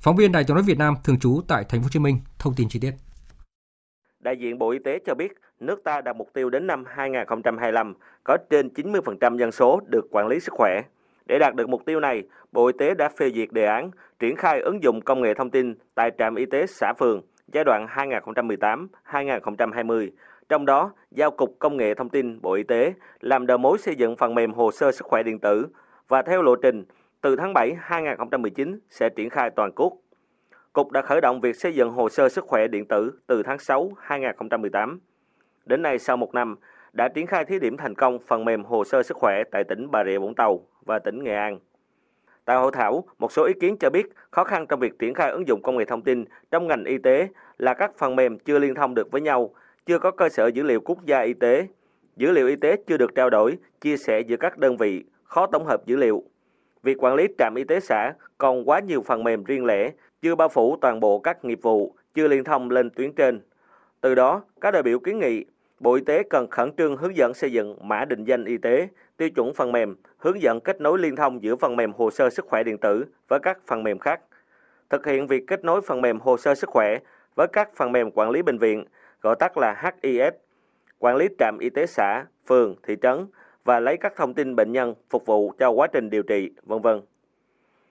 Phóng viên Đài Tiếng nói Việt Nam thường trú tại thành phố Hồ Chí Minh thông tin chi tiết. Đại diện Bộ Y tế cho biết, nước ta đặt mục tiêu đến năm 2025 có trên 90% dân số được quản lý sức khỏe. Để đạt được mục tiêu này, Bộ Y tế đã phê duyệt đề án triển khai ứng dụng công nghệ thông tin tại trạm y tế xã phường giai đoạn 2018-2020, trong đó giao Cục Công nghệ Thông tin Bộ Y tế làm đầu mối xây dựng phần mềm hồ sơ sức khỏe điện tử và theo lộ trình từ tháng 7 2019 sẽ triển khai toàn quốc. Cục đã khởi động việc xây dựng hồ sơ sức khỏe điện tử từ tháng 6 2018. Đến nay sau một năm, đã triển khai thí điểm thành công phần mềm hồ sơ sức khỏe tại tỉnh Bà Rịa Vũng Tàu và tỉnh Nghệ An. Tại hội thảo, một số ý kiến cho biết khó khăn trong việc triển khai ứng dụng công nghệ thông tin trong ngành y tế là các phần mềm chưa liên thông được với nhau, chưa có cơ sở dữ liệu quốc gia y tế. Dữ liệu y tế chưa được trao đổi, chia sẻ giữa các đơn vị, khó tổng hợp dữ liệu. Việc quản lý trạm y tế xã còn quá nhiều phần mềm riêng lẻ, chưa bao phủ toàn bộ các nghiệp vụ, chưa liên thông lên tuyến trên. Từ đó, các đại biểu kiến nghị Bộ Y tế cần khẩn trương hướng dẫn xây dựng mã định danh y tế, tiêu chuẩn phần mềm, hướng dẫn kết nối liên thông giữa phần mềm hồ sơ sức khỏe điện tử với các phần mềm khác. Thực hiện việc kết nối phần mềm hồ sơ sức khỏe với các phần mềm quản lý bệnh viện, gọi tắt là HIS, quản lý trạm y tế xã, phường, thị trấn và lấy các thông tin bệnh nhân phục vụ cho quá trình điều trị, vân vân.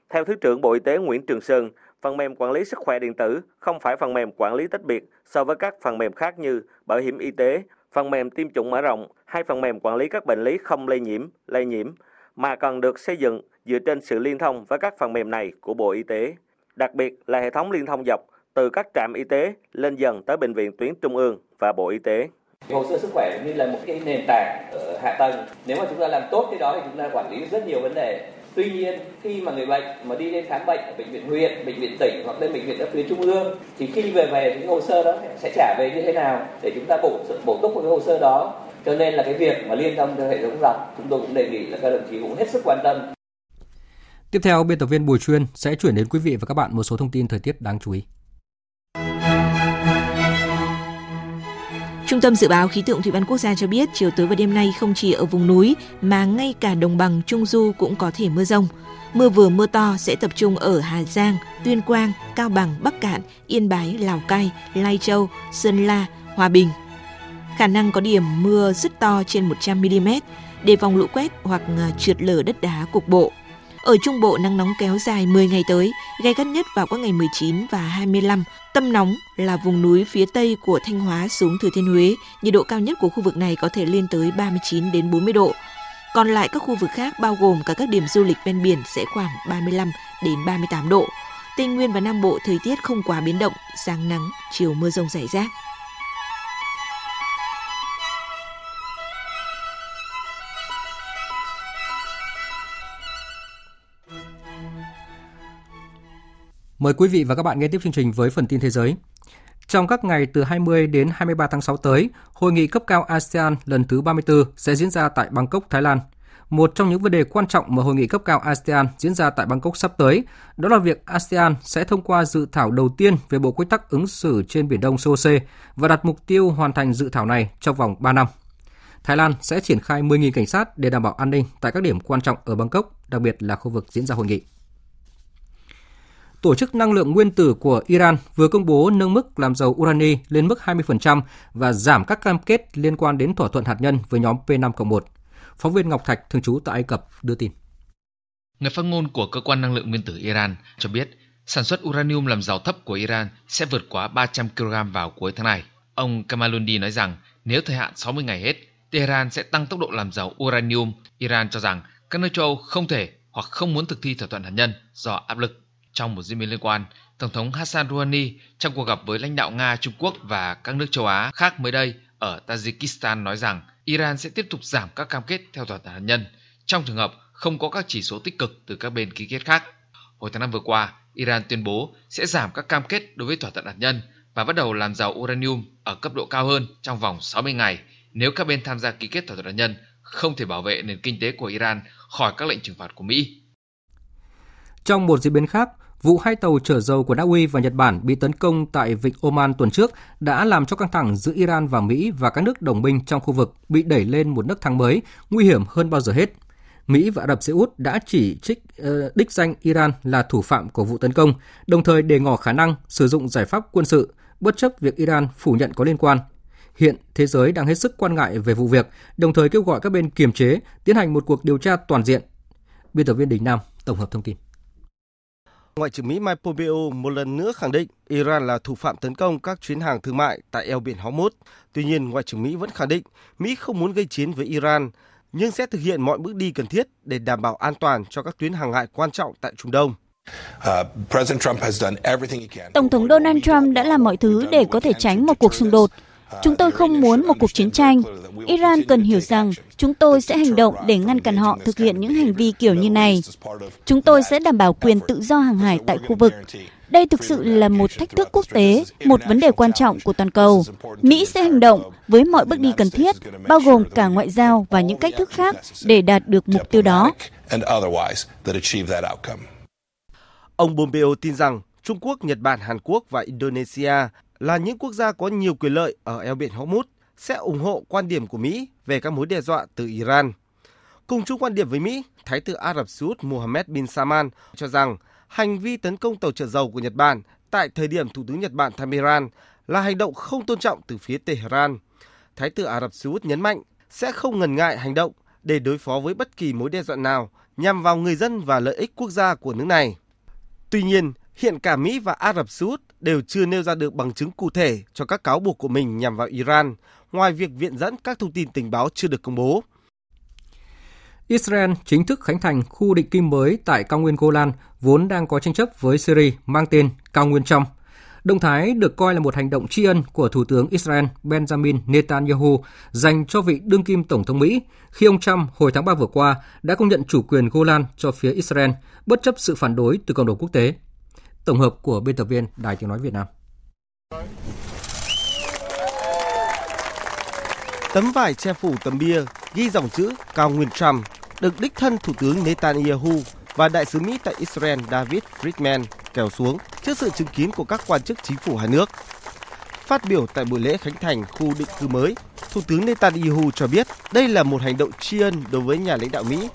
Theo Thứ trưởng Bộ Y tế Nguyễn Trường Sơn, phần mềm quản lý sức khỏe điện tử không phải phần mềm quản lý tách biệt so với các phần mềm khác như bảo hiểm y tế, phần mềm tiêm chủng mở rộng hay phần mềm quản lý các bệnh lý không lây nhiễm, lây nhiễm, mà cần được xây dựng dựa trên sự liên thông với các phần mềm này của Bộ Y tế. Đặc biệt là hệ thống liên thông dọc từ các trạm y tế lên dần tới bệnh viện tuyến trung ương và Bộ Y tế. Hồ sơ sức khỏe như là một cái nền tảng ở hạ tầng. Nếu mà chúng ta làm tốt cái đó thì chúng ta quản lý rất nhiều vấn đề. Tuy nhiên khi mà người bệnh mà đi đến khám bệnh ở bệnh viện huyện, bệnh viện tỉnh hoặc lên bệnh viện ở tuyến trung ương thì khi về về những hồ sơ đó sẽ trả về như thế nào để chúng ta bổ bổ túc cái hồ sơ đó. Cho nên là cái việc mà liên thông theo hệ thống dọc chúng tôi cũng đề nghị là các đồng chí cũng hết sức quan tâm. Tiếp theo, biên tập viên Bùi Chuyên sẽ chuyển đến quý vị và các bạn một số thông tin thời tiết đáng chú ý. Trung tâm Dự báo Khí tượng Thủy văn Quốc gia cho biết chiều tối và đêm nay không chỉ ở vùng núi mà ngay cả đồng bằng Trung Du cũng có thể mưa rông. Mưa vừa mưa to sẽ tập trung ở Hà Giang, Tuyên Quang, Cao Bằng, Bắc Cạn, Yên Bái, Lào Cai, Lai Châu, Sơn La, Hòa Bình. Khả năng có điểm mưa rất to trên 100 mm, đề phòng lũ quét hoặc à, trượt lở đất đá cục bộ. Ở Trung Bộ nắng nóng kéo dài 10 ngày tới, gay gắt nhất vào các ngày 19 và 25. Tâm nóng là vùng núi phía tây của Thanh Hóa xuống Thừa Thiên Huế, nhiệt độ cao nhất của khu vực này có thể lên tới 39 đến 40 độ. Còn lại các khu vực khác bao gồm cả các điểm du lịch ven biển sẽ khoảng 35 đến 38 độ. Tây Nguyên và Nam Bộ thời tiết không quá biến động, sáng nắng, chiều mưa rông rải rác. Mời quý vị và các bạn nghe tiếp chương trình với phần tin thế giới. Trong các ngày từ 20 đến 23 tháng 6 tới, hội nghị cấp cao ASEAN lần thứ 34 sẽ diễn ra tại Bangkok, Thái Lan. Một trong những vấn đề quan trọng mà hội nghị cấp cao ASEAN diễn ra tại Bangkok sắp tới, đó là việc ASEAN sẽ thông qua dự thảo đầu tiên về bộ quy tắc ứng xử trên Biển Đông COC và đặt mục tiêu hoàn thành dự thảo này trong vòng 3 năm. Thái Lan sẽ triển khai 10.000 cảnh sát để đảm bảo an ninh tại các điểm quan trọng ở Bangkok, đặc biệt là khu vực diễn ra hội nghị. Tổ chức Năng lượng Nguyên tử của Iran vừa công bố nâng mức làm dầu urani lên mức 20% và giảm các cam kết liên quan đến thỏa thuận hạt nhân với nhóm P5-1. Phóng viên Ngọc Thạch, thường trú tại Ai Cập, đưa tin. Người phát ngôn của Cơ quan Năng lượng Nguyên tử Iran cho biết sản xuất uranium làm giàu thấp của Iran sẽ vượt quá 300 kg vào cuối tháng này. Ông Kamalundi nói rằng nếu thời hạn 60 ngày hết, Tehran sẽ tăng tốc độ làm giàu uranium. Iran cho rằng các nước châu Âu không thể hoặc không muốn thực thi thỏa thuận hạt nhân do áp lực. Trong một diễn biến liên quan, Tổng thống Hassan Rouhani trong cuộc gặp với lãnh đạo Nga, Trung Quốc và các nước châu Á khác mới đây ở Tajikistan nói rằng Iran sẽ tiếp tục giảm các cam kết theo thỏa thuận hạt nhân trong trường hợp không có các chỉ số tích cực từ các bên ký kết khác. Hồi tháng năm vừa qua, Iran tuyên bố sẽ giảm các cam kết đối với thỏa thuận hạt nhân và bắt đầu làm giàu uranium ở cấp độ cao hơn trong vòng 60 ngày nếu các bên tham gia ký kết thỏa thuận hạt nhân không thể bảo vệ nền kinh tế của Iran khỏi các lệnh trừng phạt của Mỹ. Trong một diễn biến khác, vụ hai tàu chở dầu của Na Uy và Nhật Bản bị tấn công tại vịnh Oman tuần trước đã làm cho căng thẳng giữa Iran và Mỹ và các nước đồng minh trong khu vực bị đẩy lên một nấc thang mới, nguy hiểm hơn bao giờ hết. Mỹ và Ả Rập Xê Út đã chỉ trích ờ, đích danh Iran là thủ phạm của vụ tấn công, đồng thời đề ngỏ khả năng sử dụng giải pháp quân sự, bất chấp việc Iran phủ nhận có liên quan. Hiện thế giới đang hết sức quan ngại về vụ việc, đồng thời kêu gọi các bên kiềm chế, tiến hành một cuộc điều tra toàn diện. Biên tập viên Đình Nam tổng hợp thông tin. Ngoại trưởng Mỹ Mike Pompeo một lần nữa khẳng định Iran là thủ phạm tấn công các chuyến hàng thương mại tại eo biển Hormuz. Tuy nhiên, Ngoại trưởng Mỹ vẫn khẳng định Mỹ không muốn gây chiến với Iran, nhưng sẽ thực hiện mọi bước đi cần thiết để đảm bảo an toàn cho các tuyến hàng hải quan trọng tại Trung Đông. Tổng thống Donald Trump đã làm mọi thứ để có thể tránh một cuộc xung đột. Chúng tôi không muốn một cuộc chiến tranh. Iran cần hiểu rằng chúng tôi sẽ hành động để ngăn cản họ thực hiện những hành vi kiểu như này. Chúng tôi sẽ đảm bảo quyền tự do hàng hải tại khu vực. Đây thực sự là một thách thức quốc tế, một vấn đề quan trọng của toàn cầu. Mỹ sẽ hành động với mọi bước đi cần thiết, bao gồm cả ngoại giao và những cách thức khác để đạt được mục tiêu đó. Ông Pompeo tin rằng Trung Quốc, Nhật Bản, Hàn Quốc và Indonesia là những quốc gia có nhiều quyền lợi ở eo biển Hormuz sẽ ủng hộ quan điểm của Mỹ về các mối đe dọa từ Iran. Cùng chung quan điểm với Mỹ, Thái tử Ả Rập Xê Út Mohammed bin Salman cho rằng hành vi tấn công tàu chở dầu của Nhật Bản tại thời điểm Thủ tướng Nhật Bản thăm Iran là hành động không tôn trọng từ phía Tehran. Thái tử Ả Rập Xê Út nhấn mạnh sẽ không ngần ngại hành động để đối phó với bất kỳ mối đe dọa nào nhằm vào người dân và lợi ích quốc gia của nước này. Tuy nhiên, hiện cả Mỹ và Ả Rập Xê Út đều chưa nêu ra được bằng chứng cụ thể cho các cáo buộc của mình nhằm vào Iran, ngoài việc viện dẫn các thông tin tình báo chưa được công bố. Israel chính thức khánh thành khu định cư mới tại cao nguyên Golan vốn đang có tranh chấp với Syria mang tên cao nguyên trong. Động thái được coi là một hành động tri ân của Thủ tướng Israel Benjamin Netanyahu dành cho vị đương kim Tổng thống Mỹ khi ông Trump hồi tháng 3 vừa qua đã công nhận chủ quyền Golan cho phía Israel bất chấp sự phản đối từ cộng đồng quốc tế. Tổng hợp của biên tập viên Đài Tiếng Nói Việt Nam. Tấm vải che phủ tấm bia ghi dòng chữ Cao Nguyên Trump được đích thân Thủ tướng Netanyahu và Đại sứ Mỹ tại Israel David Friedman kéo xuống trước sự chứng kiến của các quan chức chính phủ hai nước. Phát biểu tại buổi lễ khánh thành khu định cư mới, Thủ tướng Netanyahu cho biết đây là một hành động tri ân đối với nhà lãnh đạo Mỹ,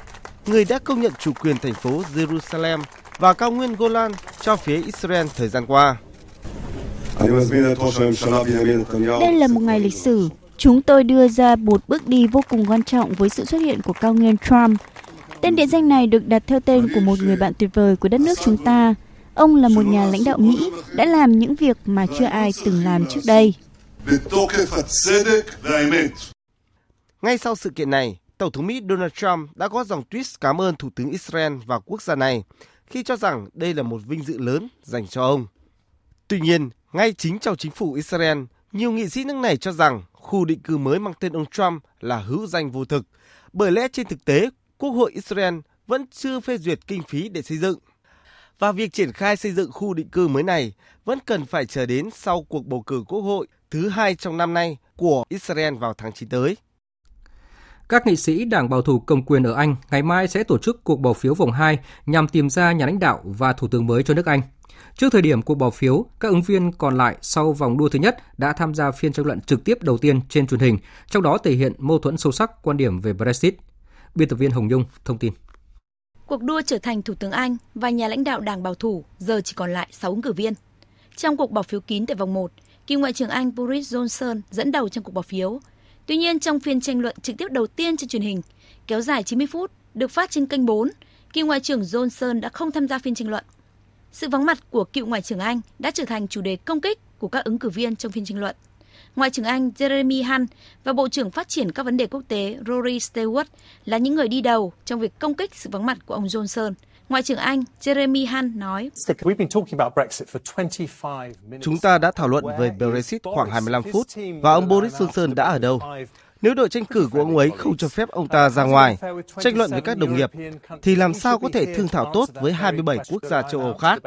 người đã công nhận chủ quyền thành phố Jerusalem và cao nguyên Golan cho phía Israel thời gian qua. Đây là một ngày lịch sử. Chúng tôi đưa ra một bước đi vô cùng quan trọng với sự xuất hiện của cao nguyên Trump. Tên địa danh này được đặt theo tên của một người bạn tuyệt vời của đất nước chúng ta. Ông là một nhà lãnh đạo Mỹ đã làm những việc mà chưa ai từng làm trước đây. Ngay sau sự kiện này, Tổng thống Mỹ Donald Trump đã có dòng tweet cảm ơn Thủ tướng Israel và quốc gia này khi cho rằng đây là một vinh dự lớn dành cho ông. Tuy nhiên, ngay chính trong chính phủ Israel, nhiều nghị sĩ nước này cho rằng khu định cư mới mang tên ông Trump là hữu danh vô thực, bởi lẽ trên thực tế, Quốc hội Israel vẫn chưa phê duyệt kinh phí để xây dựng. Và việc triển khai xây dựng khu định cư mới này vẫn cần phải chờ đến sau cuộc bầu cử quốc hội thứ hai trong năm nay của Israel vào tháng 9 tới. Các nghị sĩ Đảng Bảo thủ Cầm quyền ở Anh ngày mai sẽ tổ chức cuộc bỏ phiếu vòng 2 nhằm tìm ra nhà lãnh đạo và thủ tướng mới cho nước Anh. Trước thời điểm cuộc bỏ phiếu, các ứng viên còn lại sau vòng đua thứ nhất đã tham gia phiên tranh luận trực tiếp đầu tiên trên truyền hình, trong đó thể hiện mâu thuẫn sâu sắc quan điểm về Brexit. Biên tập viên Hồng Nhung thông tin. Cuộc đua trở thành Thủ tướng Anh và nhà lãnh đạo Đảng Bảo thủ giờ chỉ còn lại 6 ứng cử viên. Trong cuộc bỏ phiếu kín tại vòng 1, cựu Ngoại trưởng Anh Boris Johnson dẫn đầu trong cuộc bỏ phiếu. Tuy nhiên, trong phiên tranh luận trực tiếp đầu tiên trên truyền hình, kéo dài 90 phút, được phát trên kênh 4, cựu Ngoại trưởng Johnson đã không tham gia phiên tranh luận. Sự vắng mặt của cựu Ngoại trưởng Anh đã trở thành chủ đề công kích của các ứng cử viên trong phiên tranh luận. Ngoại trưởng Anh Jeremy Hunt và Bộ trưởng Phát triển các vấn đề quốc tế Rory Stewart là những người đi đầu trong việc công kích sự vắng mặt của ông Johnson. Ngoại trưởng Anh Jeremy Hunt nói, Chúng ta đã thảo luận về Brexit khoảng 25 phút và ông Boris Johnson đã ở đâu? Nếu đội tranh cử của ông ấy không cho phép ông ta ra ngoài, tranh luận với các đồng nghiệp, thì làm sao có thể thương thảo tốt với 27 quốc gia châu Âu khác?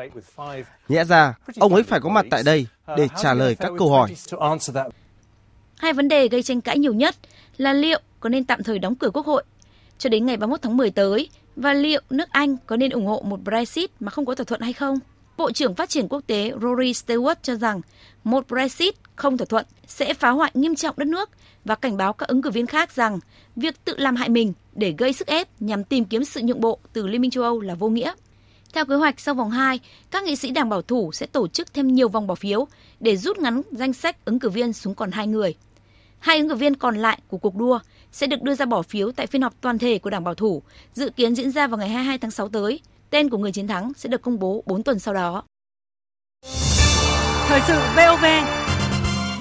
Nhẽ ra, ông ấy phải có mặt tại đây để trả lời các câu hỏi. Hai vấn đề gây tranh cãi nhiều nhất là liệu có nên tạm thời đóng cửa quốc hội cho đến ngày 31 tháng 10 tới và liệu nước Anh có nên ủng hộ một Brexit mà không có thỏa thuận hay không? Bộ trưởng Phát triển Quốc tế Rory Stewart cho rằng một Brexit không thỏa thuận sẽ phá hoại nghiêm trọng đất nước và cảnh báo các ứng cử viên khác rằng việc tự làm hại mình để gây sức ép nhằm tìm kiếm sự nhượng bộ từ Liên minh châu Âu là vô nghĩa. Theo kế hoạch sau vòng 2, các nghị sĩ đảng bảo thủ sẽ tổ chức thêm nhiều vòng bỏ phiếu để rút ngắn danh sách ứng cử viên xuống còn hai người. Hai ứng cử viên còn lại của cuộc đua sẽ được đưa ra bỏ phiếu tại phiên họp toàn thể của đảng bảo thủ, dự kiến diễn ra vào ngày 22 tháng 6 tới. Tên của người chiến thắng sẽ được công bố 4 tuần sau đó. Thời sự VOV,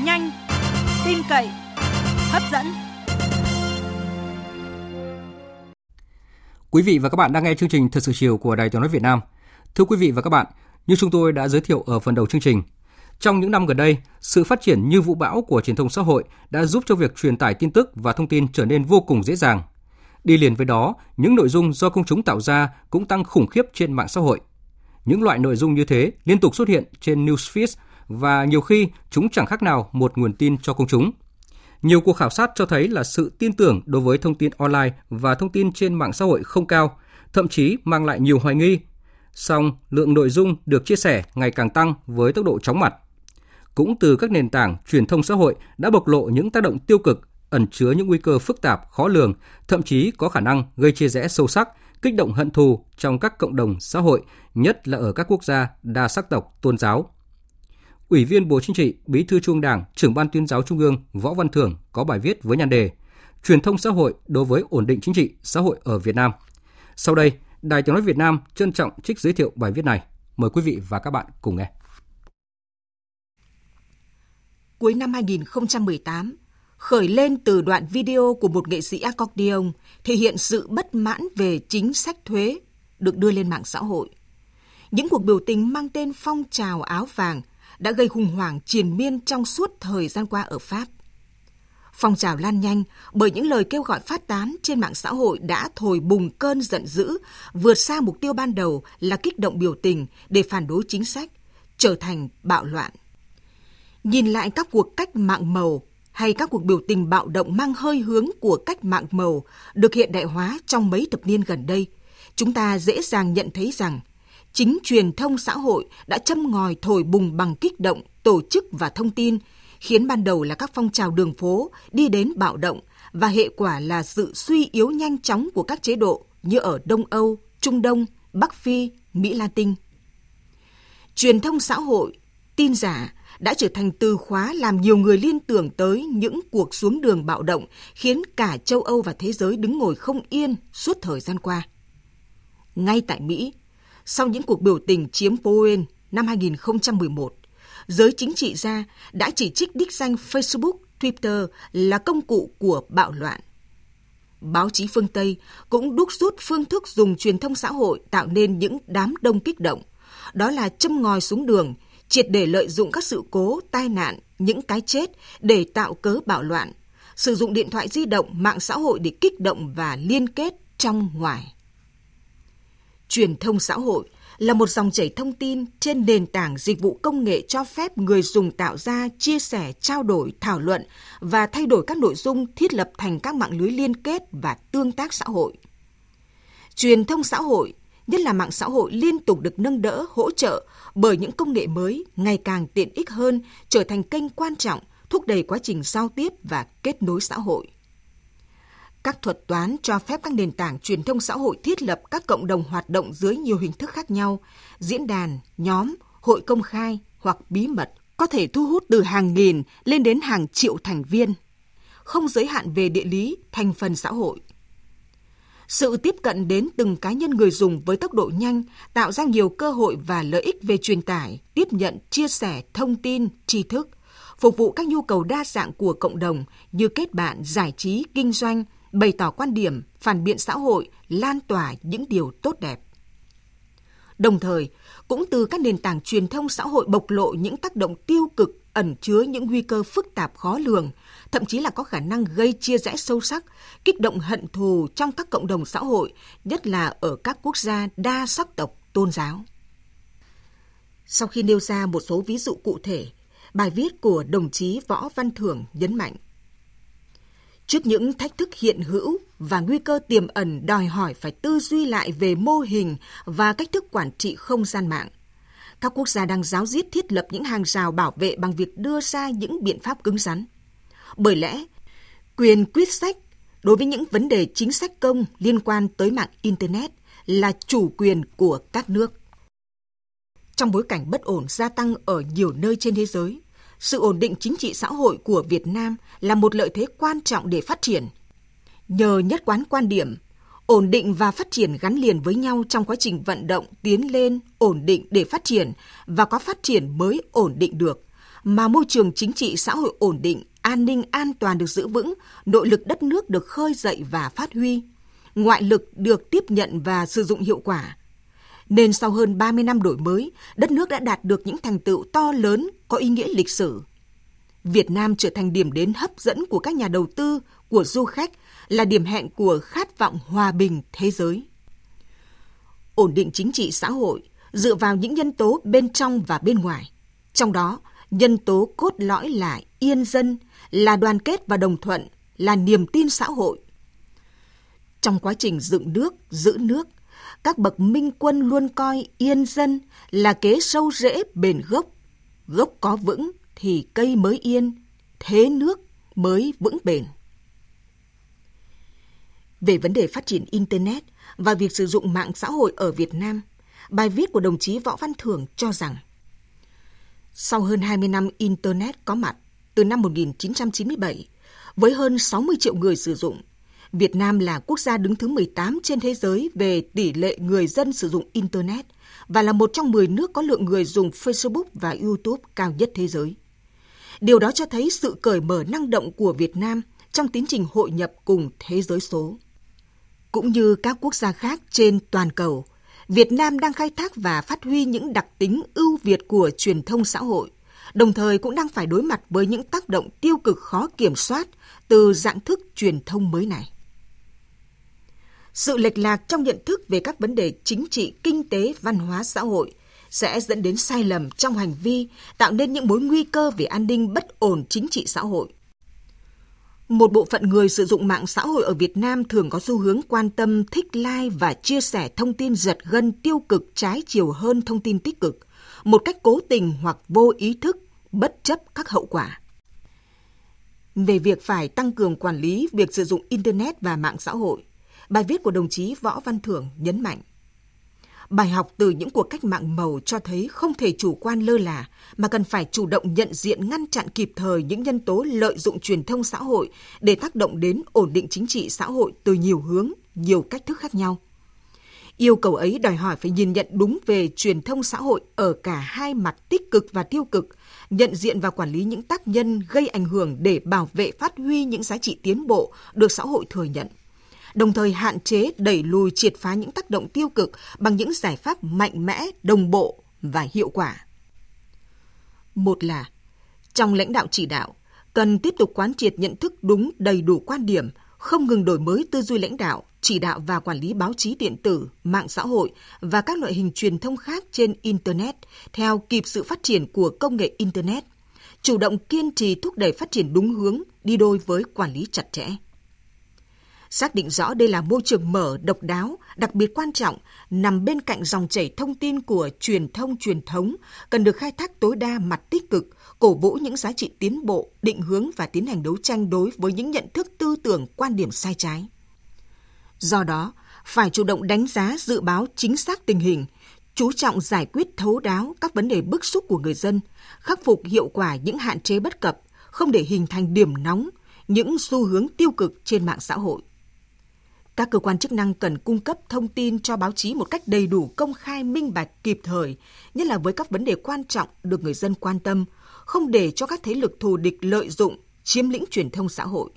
nhanh, tin cậy, hấp dẫn. Quý vị và các bạn đang nghe chương trình Thật sự chiều của Đài Tiếng nói Việt Nam. Thưa quý vị và các bạn, như chúng tôi đã giới thiệu ở phần đầu chương trình, trong những năm gần đây, sự phát triển như vũ bão của truyền thông xã hội đã giúp cho việc truyền tải tin tức và thông tin trở nên vô cùng dễ dàng. Đi liền với đó, những nội dung do công chúng tạo ra cũng tăng khủng khiếp trên mạng xã hội. Những loại nội dung như thế liên tục xuất hiện trên newsfeed và nhiều khi chúng chẳng khác nào một nguồn tin cho công chúng. Nhiều cuộc khảo sát cho thấy là sự tin tưởng đối với thông tin online và thông tin trên mạng xã hội không cao, thậm chí mang lại nhiều hoài nghi. Song, lượng nội dung được chia sẻ ngày càng tăng với tốc độ chóng mặt. Cũng từ các nền tảng truyền thông xã hội đã bộc lộ những tác động tiêu cực, ẩn chứa những nguy cơ phức tạp, khó lường, thậm chí có khả năng gây chia rẽ sâu sắc, kích động hận thù trong các cộng đồng xã hội, nhất là ở các quốc gia đa sắc tộc, tôn giáo. Ủy viên Bộ Chính trị, Bí thư Trung Đảng, trưởng ban tuyên giáo Trung ương Võ Văn Thưởng có bài viết với nhan đề Truyền thông xã hội đối với ổn định chính trị xã hội ở Việt Nam. Sau đây, Đài Tiếng nói Việt Nam trân trọng trích giới thiệu bài viết này. Mời quý vị và các bạn cùng nghe. Cuối năm 2018, khởi lên từ đoạn video của một nghệ sĩ accordion thể hiện sự bất mãn về chính sách thuế được đưa lên mạng xã hội. Những cuộc biểu tình mang tên phong trào áo vàng đã gây khủng hoảng triền miên trong suốt thời gian qua ở Pháp. Phong trào lan nhanh bởi những lời kêu gọi phát tán trên mạng xã hội đã thổi bùng cơn giận dữ, vượt xa mục tiêu ban đầu là kích động biểu tình để phản đối chính sách, trở thành bạo loạn. Nhìn lại các cuộc cách mạng màu hay các cuộc biểu tình bạo động mang hơi hướng của cách mạng màu được hiện đại hóa trong mấy thập niên gần đây, chúng ta dễ dàng nhận thấy rằng chính truyền thông xã hội đã châm ngòi thổi bùng bằng kích động, tổ chức và thông tin, khiến ban đầu là các phong trào đường phố đi đến bạo động và hệ quả là sự suy yếu nhanh chóng của các chế độ như ở Đông Âu, Trung Đông, Bắc Phi, Mỹ Latin. Truyền thông xã hội, tin giả đã trở thành từ khóa làm nhiều người liên tưởng tới những cuộc xuống đường bạo động khiến cả châu Âu và thế giới đứng ngồi không yên suốt thời gian qua. Ngay tại Mỹ, sau những cuộc biểu tình chiếm phố năm 2011, giới chính trị gia đã chỉ trích đích danh Facebook, Twitter là công cụ của bạo loạn. Báo chí phương Tây cũng đúc rút phương thức dùng truyền thông xã hội tạo nên những đám đông kích động. Đó là châm ngòi xuống đường, triệt để lợi dụng các sự cố, tai nạn, những cái chết để tạo cớ bạo loạn, sử dụng điện thoại di động, mạng xã hội để kích động và liên kết trong ngoài. Truyền thông xã hội là một dòng chảy thông tin trên nền tảng dịch vụ công nghệ cho phép người dùng tạo ra, chia sẻ, trao đổi, thảo luận và thay đổi các nội dung thiết lập thành các mạng lưới liên kết và tương tác xã hội. Truyền thông xã hội, nhất là mạng xã hội liên tục được nâng đỡ, hỗ trợ bởi những công nghệ mới ngày càng tiện ích hơn, trở thành kênh quan trọng thúc đẩy quá trình giao tiếp và kết nối xã hội. Các thuật toán cho phép các nền tảng truyền thông xã hội thiết lập các cộng đồng hoạt động dưới nhiều hình thức khác nhau, diễn đàn, nhóm, hội công khai hoặc bí mật, có thể thu hút từ hàng nghìn lên đến hàng triệu thành viên, không giới hạn về địa lý, thành phần xã hội. Sự tiếp cận đến từng cá nhân người dùng với tốc độ nhanh tạo ra nhiều cơ hội và lợi ích về truyền tải, tiếp nhận, chia sẻ thông tin, tri thức, phục vụ các nhu cầu đa dạng của cộng đồng như kết bạn, giải trí, kinh doanh, bày tỏ quan điểm, phản biện xã hội, lan tỏa những điều tốt đẹp. Đồng thời, cũng từ các nền tảng truyền thông xã hội bộc lộ những tác động tiêu cực ẩn chứa những nguy cơ phức tạp khó lường, thậm chí là có khả năng gây chia rẽ sâu sắc, kích động hận thù trong các cộng đồng xã hội, nhất là ở các quốc gia đa sắc tộc tôn giáo. Sau khi nêu ra một số ví dụ cụ thể, bài viết của đồng chí Võ Văn Thưởng nhấn mạnh Trước những thách thức hiện hữu và nguy cơ tiềm ẩn đòi hỏi phải tư duy lại về mô hình và cách thức quản trị không gian mạng. Các quốc gia đang giáo diết thiết lập những hàng rào bảo vệ bằng việc đưa ra những biện pháp cứng rắn. Bởi lẽ, quyền quyết sách đối với những vấn đề chính sách công liên quan tới mạng Internet là chủ quyền của các nước. Trong bối cảnh bất ổn gia tăng ở nhiều nơi trên thế giới, sự ổn định chính trị xã hội của Việt Nam là một lợi thế quan trọng để phát triển. Nhờ nhất quán quan điểm, ổn định và phát triển gắn liền với nhau trong quá trình vận động tiến lên ổn định để phát triển và có phát triển mới ổn định được, mà môi trường chính trị xã hội ổn định, an ninh an toàn được giữ vững, nội lực đất nước được khơi dậy và phát huy, ngoại lực được tiếp nhận và sử dụng hiệu quả, nên sau hơn 30 năm đổi mới, đất nước đã đạt được những thành tựu to lớn có ý nghĩa lịch sử. Việt Nam trở thành điểm đến hấp dẫn của các nhà đầu tư, của du khách, là điểm hẹn của khát vọng hòa bình thế giới. Ổn định chính trị xã hội dựa vào những nhân tố bên trong và bên ngoài. Trong đó, nhân tố cốt lõi là yên dân, là đoàn kết và đồng thuận, là niềm tin xã hội. Trong quá trình dựng nước, giữ nước, các bậc minh quân luôn coi yên dân là kế sâu rễ bền gốc. Gốc có vững thì cây mới yên, thế nước mới vững bền. Về vấn đề phát triển Internet và việc sử dụng mạng xã hội ở Việt Nam, bài viết của đồng chí Võ Văn Thưởng cho rằng sau hơn 20 năm Internet có mặt từ năm 1997, với hơn 60 triệu người sử dụng, Việt Nam là quốc gia đứng thứ 18 trên thế giới về tỷ lệ người dân sử dụng Internet và là một trong 10 nước có lượng người dùng Facebook và YouTube cao nhất thế giới. Điều đó cho thấy sự cởi mở năng động của Việt Nam trong tiến trình hội nhập cùng thế giới số. Cũng như các quốc gia khác trên toàn cầu, Việt Nam đang khai thác và phát huy những đặc tính ưu việt của truyền thông xã hội, đồng thời cũng đang phải đối mặt với những tác động tiêu cực khó kiểm soát từ dạng thức truyền thông mới này. Sự lệch lạc trong nhận thức về các vấn đề chính trị, kinh tế, văn hóa xã hội sẽ dẫn đến sai lầm trong hành vi, tạo nên những mối nguy cơ về an ninh bất ổn chính trị xã hội. Một bộ phận người sử dụng mạng xã hội ở Việt Nam thường có xu hướng quan tâm, thích like và chia sẻ thông tin giật gân tiêu cực trái chiều hơn thông tin tích cực, một cách cố tình hoặc vô ý thức, bất chấp các hậu quả. về việc phải tăng cường quản lý việc sử dụng Internet và mạng xã hội. Bài viết của đồng chí Võ Văn Thưởng nhấn mạnh. Bài học từ những cuộc cách mạng màu cho thấy không thể chủ quan lơ là, mà cần phải chủ động nhận diện ngăn chặn kịp thời những nhân tố lợi dụng truyền thông xã hội để tác động đến ổn định chính trị xã hội từ nhiều hướng, nhiều cách thức khác nhau. Yêu cầu ấy đòi hỏi phải nhìn nhận đúng về truyền thông xã hội ở cả hai mặt tích cực và tiêu cực, nhận diện và quản lý những tác nhân gây ảnh hưởng để bảo vệ phát huy những giá trị tiến bộ được xã hội thừa nhận đồng thời hạn chế đẩy lùi triệt phá những tác động tiêu cực bằng những giải pháp mạnh mẽ, đồng bộ và hiệu quả. Một là trong lãnh đạo chỉ đạo, cần tiếp tục quán triệt nhận thức đúng đầy đủ quan điểm, không ngừng đổi mới tư duy lãnh đạo, chỉ đạo và quản lý báo chí điện tử, mạng xã hội và các loại hình truyền thông khác trên Internet theo kịp sự phát triển của công nghệ Internet, chủ động kiên trì thúc đẩy phát triển đúng hướng, đi đôi với quản lý chặt chẽ. Xác định rõ đây là môi trường mở, độc đáo, đặc biệt quan trọng, nằm bên cạnh dòng chảy thông tin của truyền thông truyền thống, cần được khai thác tối đa mặt tích cực, cổ vũ những giá trị tiến bộ, định hướng và tiến hành đấu tranh đối với những nhận thức tư tưởng, quan điểm sai trái. Do đó, phải chủ động đánh giá dự báo chính xác tình hình, chú trọng giải quyết thấu đáo các vấn đề bức xúc của người dân, khắc phục hiệu quả những hạn chế bất cập, không để hình thành điểm nóng, những xu hướng tiêu cực trên mạng xã hội. Các cơ quan chức năng cần cung cấp thông tin cho báo chí một cách đầy đủ, công khai, minh bạch, kịp thời, nhất là với các vấn đề quan trọng được người dân quan tâm, không để cho các thế lực thù địch lợi dụng, chiếm lĩnh truyền thông xã hội.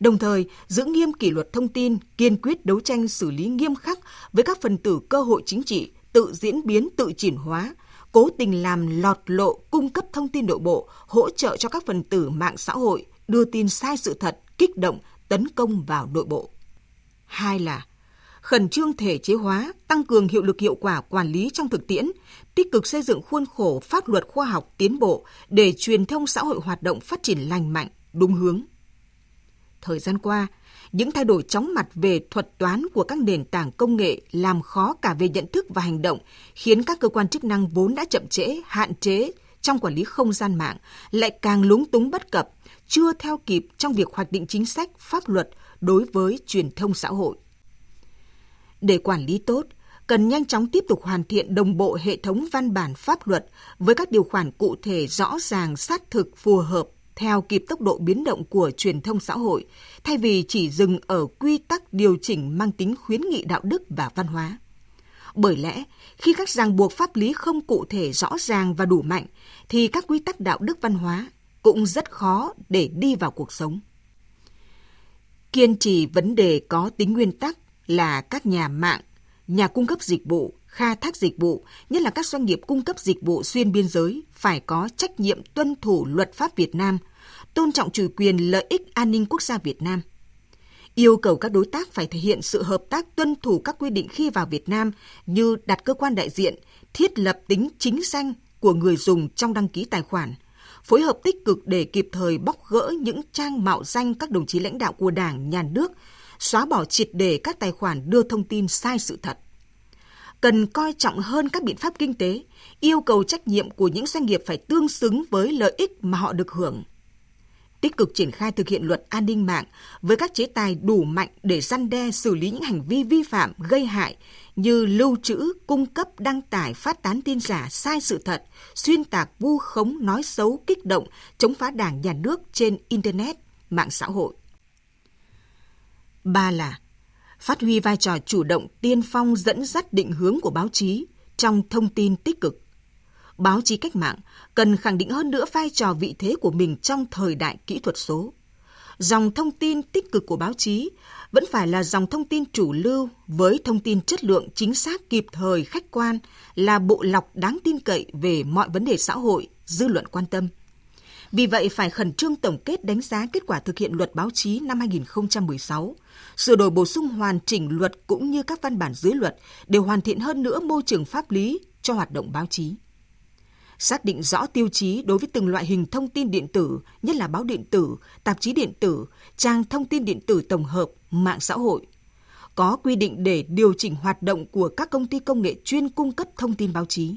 Đồng thời, giữ nghiêm kỷ luật thông tin, kiên quyết đấu tranh xử lý nghiêm khắc với các phần tử cơ hội chính trị, tự diễn biến, tự chuyển hóa, cố tình làm lọt lộ cung cấp thông tin nội bộ, hỗ trợ cho các phần tử mạng xã hội đưa tin sai sự thật, kích động, tấn công vào nội bộ. Hai là khẩn trương thể chế hóa, tăng cường hiệu lực hiệu quả quản lý trong thực tiễn, tích cực xây dựng khuôn khổ pháp luật khoa học tiến bộ để truyền thông xã hội hoạt động phát triển lành mạnh, đúng hướng. Thời gian qua, những thay đổi chóng mặt về thuật toán của các nền tảng công nghệ làm khó cả về nhận thức và hành động, khiến các cơ quan chức năng vốn đã chậm trễ, hạn chế trong quản lý không gian mạng lại càng lúng túng bất cập, chưa theo kịp trong việc hoạch định chính sách, pháp luật đối với truyền thông xã hội. Để quản lý tốt, cần nhanh chóng tiếp tục hoàn thiện đồng bộ hệ thống văn bản pháp luật với các điều khoản cụ thể rõ ràng sát thực phù hợp theo kịp tốc độ biến động của truyền thông xã hội, thay vì chỉ dừng ở quy tắc điều chỉnh mang tính khuyến nghị đạo đức và văn hóa. Bởi lẽ, khi các ràng buộc pháp lý không cụ thể rõ ràng và đủ mạnh, thì các quy tắc đạo đức văn hóa cũng rất khó để đi vào cuộc sống kiên trì vấn đề có tính nguyên tắc là các nhà mạng, nhà cung cấp dịch vụ, khai thác dịch vụ, nhất là các doanh nghiệp cung cấp dịch vụ xuyên biên giới phải có trách nhiệm tuân thủ luật pháp Việt Nam, tôn trọng chủ quyền lợi ích an ninh quốc gia Việt Nam. Yêu cầu các đối tác phải thể hiện sự hợp tác tuân thủ các quy định khi vào Việt Nam như đặt cơ quan đại diện, thiết lập tính chính danh của người dùng trong đăng ký tài khoản – phối hợp tích cực để kịp thời bóc gỡ những trang mạo danh các đồng chí lãnh đạo của Đảng, Nhà nước, xóa bỏ triệt để các tài khoản đưa thông tin sai sự thật. Cần coi trọng hơn các biện pháp kinh tế, yêu cầu trách nhiệm của những doanh nghiệp phải tương xứng với lợi ích mà họ được hưởng tích cực triển khai thực hiện luật an ninh mạng với các chế tài đủ mạnh để răn đe xử lý những hành vi vi phạm gây hại như lưu trữ, cung cấp, đăng tải, phát tán tin giả sai sự thật, xuyên tạc vu khống, nói xấu, kích động, chống phá đảng nhà nước trên Internet, mạng xã hội. Ba là phát huy vai trò chủ động tiên phong dẫn dắt định hướng của báo chí trong thông tin tích cực báo chí cách mạng cần khẳng định hơn nữa vai trò vị thế của mình trong thời đại kỹ thuật số. Dòng thông tin tích cực của báo chí vẫn phải là dòng thông tin chủ lưu với thông tin chất lượng chính xác kịp thời khách quan là bộ lọc đáng tin cậy về mọi vấn đề xã hội, dư luận quan tâm. Vì vậy phải khẩn trương tổng kết đánh giá kết quả thực hiện luật báo chí năm 2016, sửa đổi bổ sung hoàn chỉnh luật cũng như các văn bản dưới luật để hoàn thiện hơn nữa môi trường pháp lý cho hoạt động báo chí xác định rõ tiêu chí đối với từng loại hình thông tin điện tử, nhất là báo điện tử, tạp chí điện tử, trang thông tin điện tử tổng hợp, mạng xã hội. Có quy định để điều chỉnh hoạt động của các công ty công nghệ chuyên cung cấp thông tin báo chí.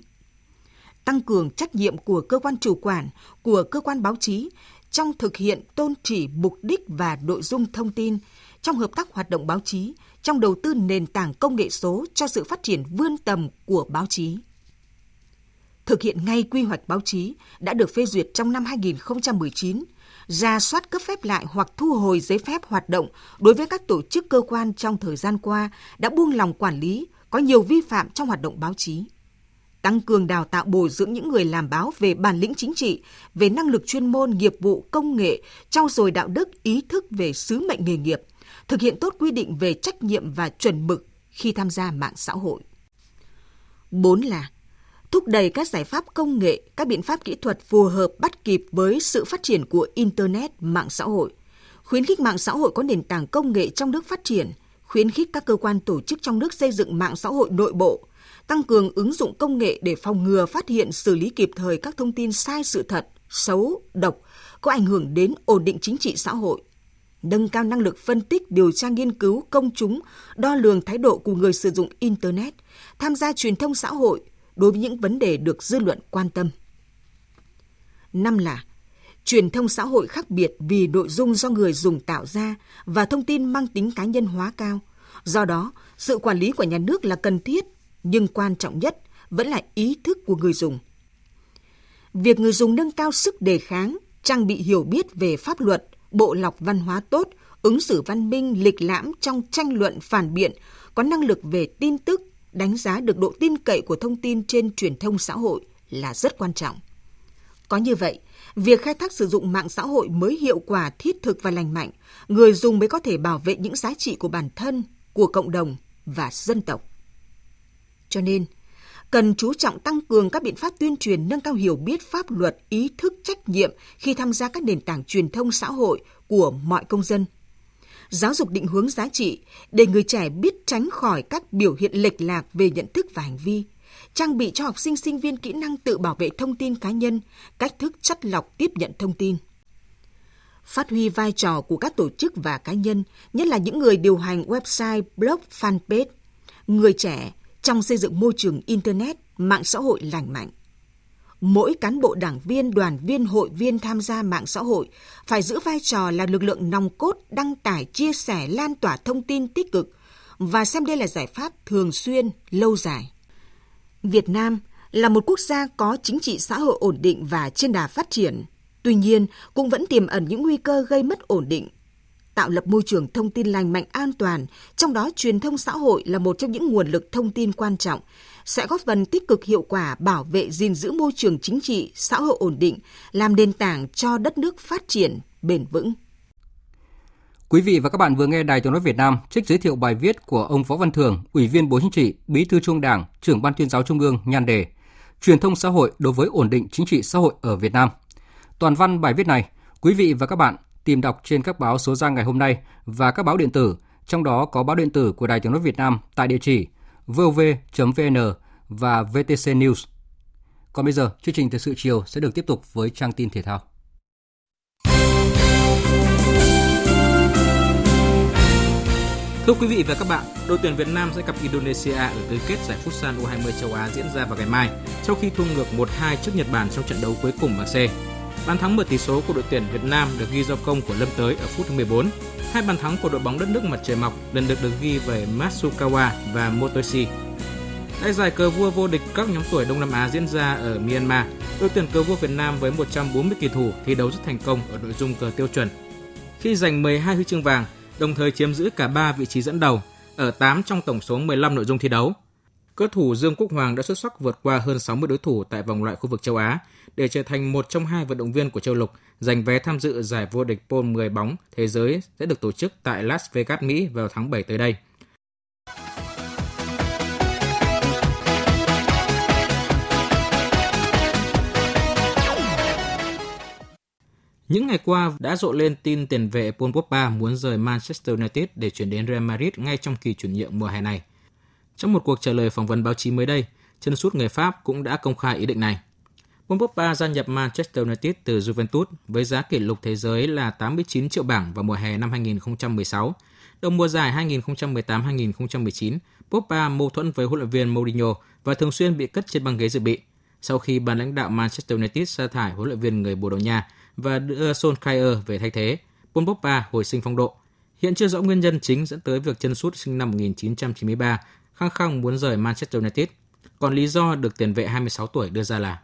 Tăng cường trách nhiệm của cơ quan chủ quản, của cơ quan báo chí trong thực hiện tôn chỉ mục đích và nội dung thông tin, trong hợp tác hoạt động báo chí, trong đầu tư nền tảng công nghệ số cho sự phát triển vươn tầm của báo chí. Thực hiện ngay quy hoạch báo chí đã được phê duyệt trong năm 2019, ra soát cấp phép lại hoặc thu hồi giấy phép hoạt động đối với các tổ chức cơ quan trong thời gian qua đã buông lòng quản lý, có nhiều vi phạm trong hoạt động báo chí tăng cường đào tạo bồi dưỡng những người làm báo về bản lĩnh chính trị, về năng lực chuyên môn, nghiệp vụ, công nghệ, trau dồi đạo đức, ý thức về sứ mệnh nghề nghiệp, thực hiện tốt quy định về trách nhiệm và chuẩn mực khi tham gia mạng xã hội. Bốn là thúc đẩy các giải pháp công nghệ, các biện pháp kỹ thuật phù hợp bắt kịp với sự phát triển của Internet, mạng xã hội, khuyến khích mạng xã hội có nền tảng công nghệ trong nước phát triển, khuyến khích các cơ quan tổ chức trong nước xây dựng mạng xã hội nội bộ, tăng cường ứng dụng công nghệ để phòng ngừa phát hiện xử lý kịp thời các thông tin sai sự thật, xấu, độc, có ảnh hưởng đến ổn định chính trị xã hội, nâng cao năng lực phân tích, điều tra nghiên cứu công chúng, đo lường thái độ của người sử dụng Internet, tham gia truyền thông xã hội đối với những vấn đề được dư luận quan tâm. Năm là truyền thông xã hội khác biệt vì nội dung do người dùng tạo ra và thông tin mang tính cá nhân hóa cao. Do đó, sự quản lý của nhà nước là cần thiết nhưng quan trọng nhất vẫn là ý thức của người dùng. Việc người dùng nâng cao sức đề kháng, trang bị hiểu biết về pháp luật, bộ lọc văn hóa tốt, ứng xử văn minh, lịch lãm trong tranh luận phản biện, có năng lực về tin tức, đánh giá được độ tin cậy của thông tin trên truyền thông xã hội là rất quan trọng. Có như vậy, việc khai thác sử dụng mạng xã hội mới hiệu quả thiết thực và lành mạnh, người dùng mới có thể bảo vệ những giá trị của bản thân, của cộng đồng và dân tộc. Cho nên, cần chú trọng tăng cường các biện pháp tuyên truyền nâng cao hiểu biết pháp luật, ý thức trách nhiệm khi tham gia các nền tảng truyền thông xã hội của mọi công dân. Giáo dục định hướng giá trị để người trẻ biết tránh khỏi các biểu hiện lệch lạc về nhận thức và hành vi, trang bị cho học sinh sinh viên kỹ năng tự bảo vệ thông tin cá nhân, cách thức chắt lọc tiếp nhận thông tin. Phát huy vai trò của các tổ chức và cá nhân, nhất là những người điều hành website, blog, fanpage. Người trẻ trong xây dựng môi trường Internet, mạng xã hội lành mạnh. Mỗi cán bộ đảng viên, đoàn viên, hội viên tham gia mạng xã hội phải giữ vai trò là lực lượng nòng cốt đăng tải, chia sẻ, lan tỏa thông tin tích cực và xem đây là giải pháp thường xuyên, lâu dài. Việt Nam là một quốc gia có chính trị xã hội ổn định và trên đà phát triển. Tuy nhiên, cũng vẫn tiềm ẩn những nguy cơ gây mất ổn định, tạo lập môi trường thông tin lành mạnh an toàn, trong đó truyền thông xã hội là một trong những nguồn lực thông tin quan trọng, sẽ góp phần tích cực hiệu quả bảo vệ gìn giữ môi trường chính trị, xã hội ổn định, làm nền tảng cho đất nước phát triển bền vững. Quý vị và các bạn vừa nghe Đài Tiếng nói Việt Nam trích giới thiệu bài viết của ông Võ Văn Thường, Ủy viên Bộ Chính trị, Bí thư Trung Đảng, trưởng Ban Tuyên giáo Trung ương nhan đề Truyền thông xã hội đối với ổn định chính trị xã hội ở Việt Nam. Toàn văn bài viết này, quý vị và các bạn tìm đọc trên các báo số ra ngày hôm nay và các báo điện tử, trong đó có báo điện tử của Đài Tiếng nói Việt Nam tại địa chỉ vov.vn và VTC News. Còn bây giờ, chương trình thời sự chiều sẽ được tiếp tục với trang tin thể thao. Thưa quý vị và các bạn, đội tuyển Việt Nam sẽ gặp Indonesia ở tứ kết giải Futsal U20 châu Á diễn ra vào ngày mai, sau khi thua ngược 1-2 trước Nhật Bản trong trận đấu cuối cùng bảng C. Bàn thắng mở tỷ số của đội tuyển Việt Nam được ghi do công của Lâm Tới ở phút thứ 14. Hai bàn thắng của đội bóng đất nước mặt trời mọc lần lượt được ghi về Matsukawa và Motoshi. Tại giải cờ vua vô địch các nhóm tuổi Đông Nam Á diễn ra ở Myanmar, đội tuyển cờ vua Việt Nam với 140 kỳ thủ thi đấu rất thành công ở nội dung cờ tiêu chuẩn. Khi giành 12 huy chương vàng, đồng thời chiếm giữ cả 3 vị trí dẫn đầu ở 8 trong tổng số 15 nội dung thi đấu. Cơ thủ Dương Quốc Hoàng đã xuất sắc vượt qua hơn 60 đối thủ tại vòng loại khu vực châu Á để trở thành một trong hai vận động viên của châu lục giành vé tham dự giải vô địch pole 10 bóng thế giới sẽ được tổ chức tại Las Vegas, Mỹ vào tháng 7 tới đây. Những ngày qua đã rộ lên tin tiền vệ Paul Pogba muốn rời Manchester United để chuyển đến Real Madrid ngay trong kỳ chuyển nhượng mùa hè này. Trong một cuộc trả lời phỏng vấn báo chí mới đây, chân sút người Pháp cũng đã công khai ý định này. Paul Pogba gia nhập Manchester United từ Juventus với giá kỷ lục thế giới là 89 triệu bảng vào mùa hè năm 2016. Đầu mùa giải 2018-2019, Pogba mâu thuẫn với huấn luyện viên Mourinho và thường xuyên bị cất trên băng ghế dự bị. Sau khi ban lãnh đạo Manchester United sa thải huấn luyện viên người Bồ Đào Nha và đưa Solskjaer về thay thế. Paul Pogba hồi sinh phong độ. Hiện chưa rõ nguyên nhân chính dẫn tới việc chân sút sinh năm 1993 khăng khăng muốn rời Manchester United. Còn lý do được tiền vệ 26 tuổi đưa ra là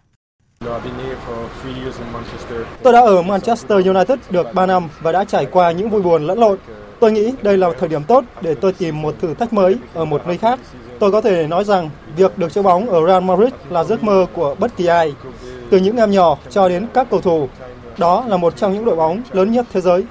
Tôi đã ở Manchester United được 3 năm và đã trải qua những vui buồn lẫn lộn. Tôi nghĩ đây là thời điểm tốt để tôi tìm một thử thách mới ở một nơi khác. Tôi có thể nói rằng việc được chơi bóng ở Real Madrid là giấc mơ của bất kỳ ai. Từ những em nhỏ cho đến các cầu thủ, đó là một trong những đội bóng lớn nhất thế giới.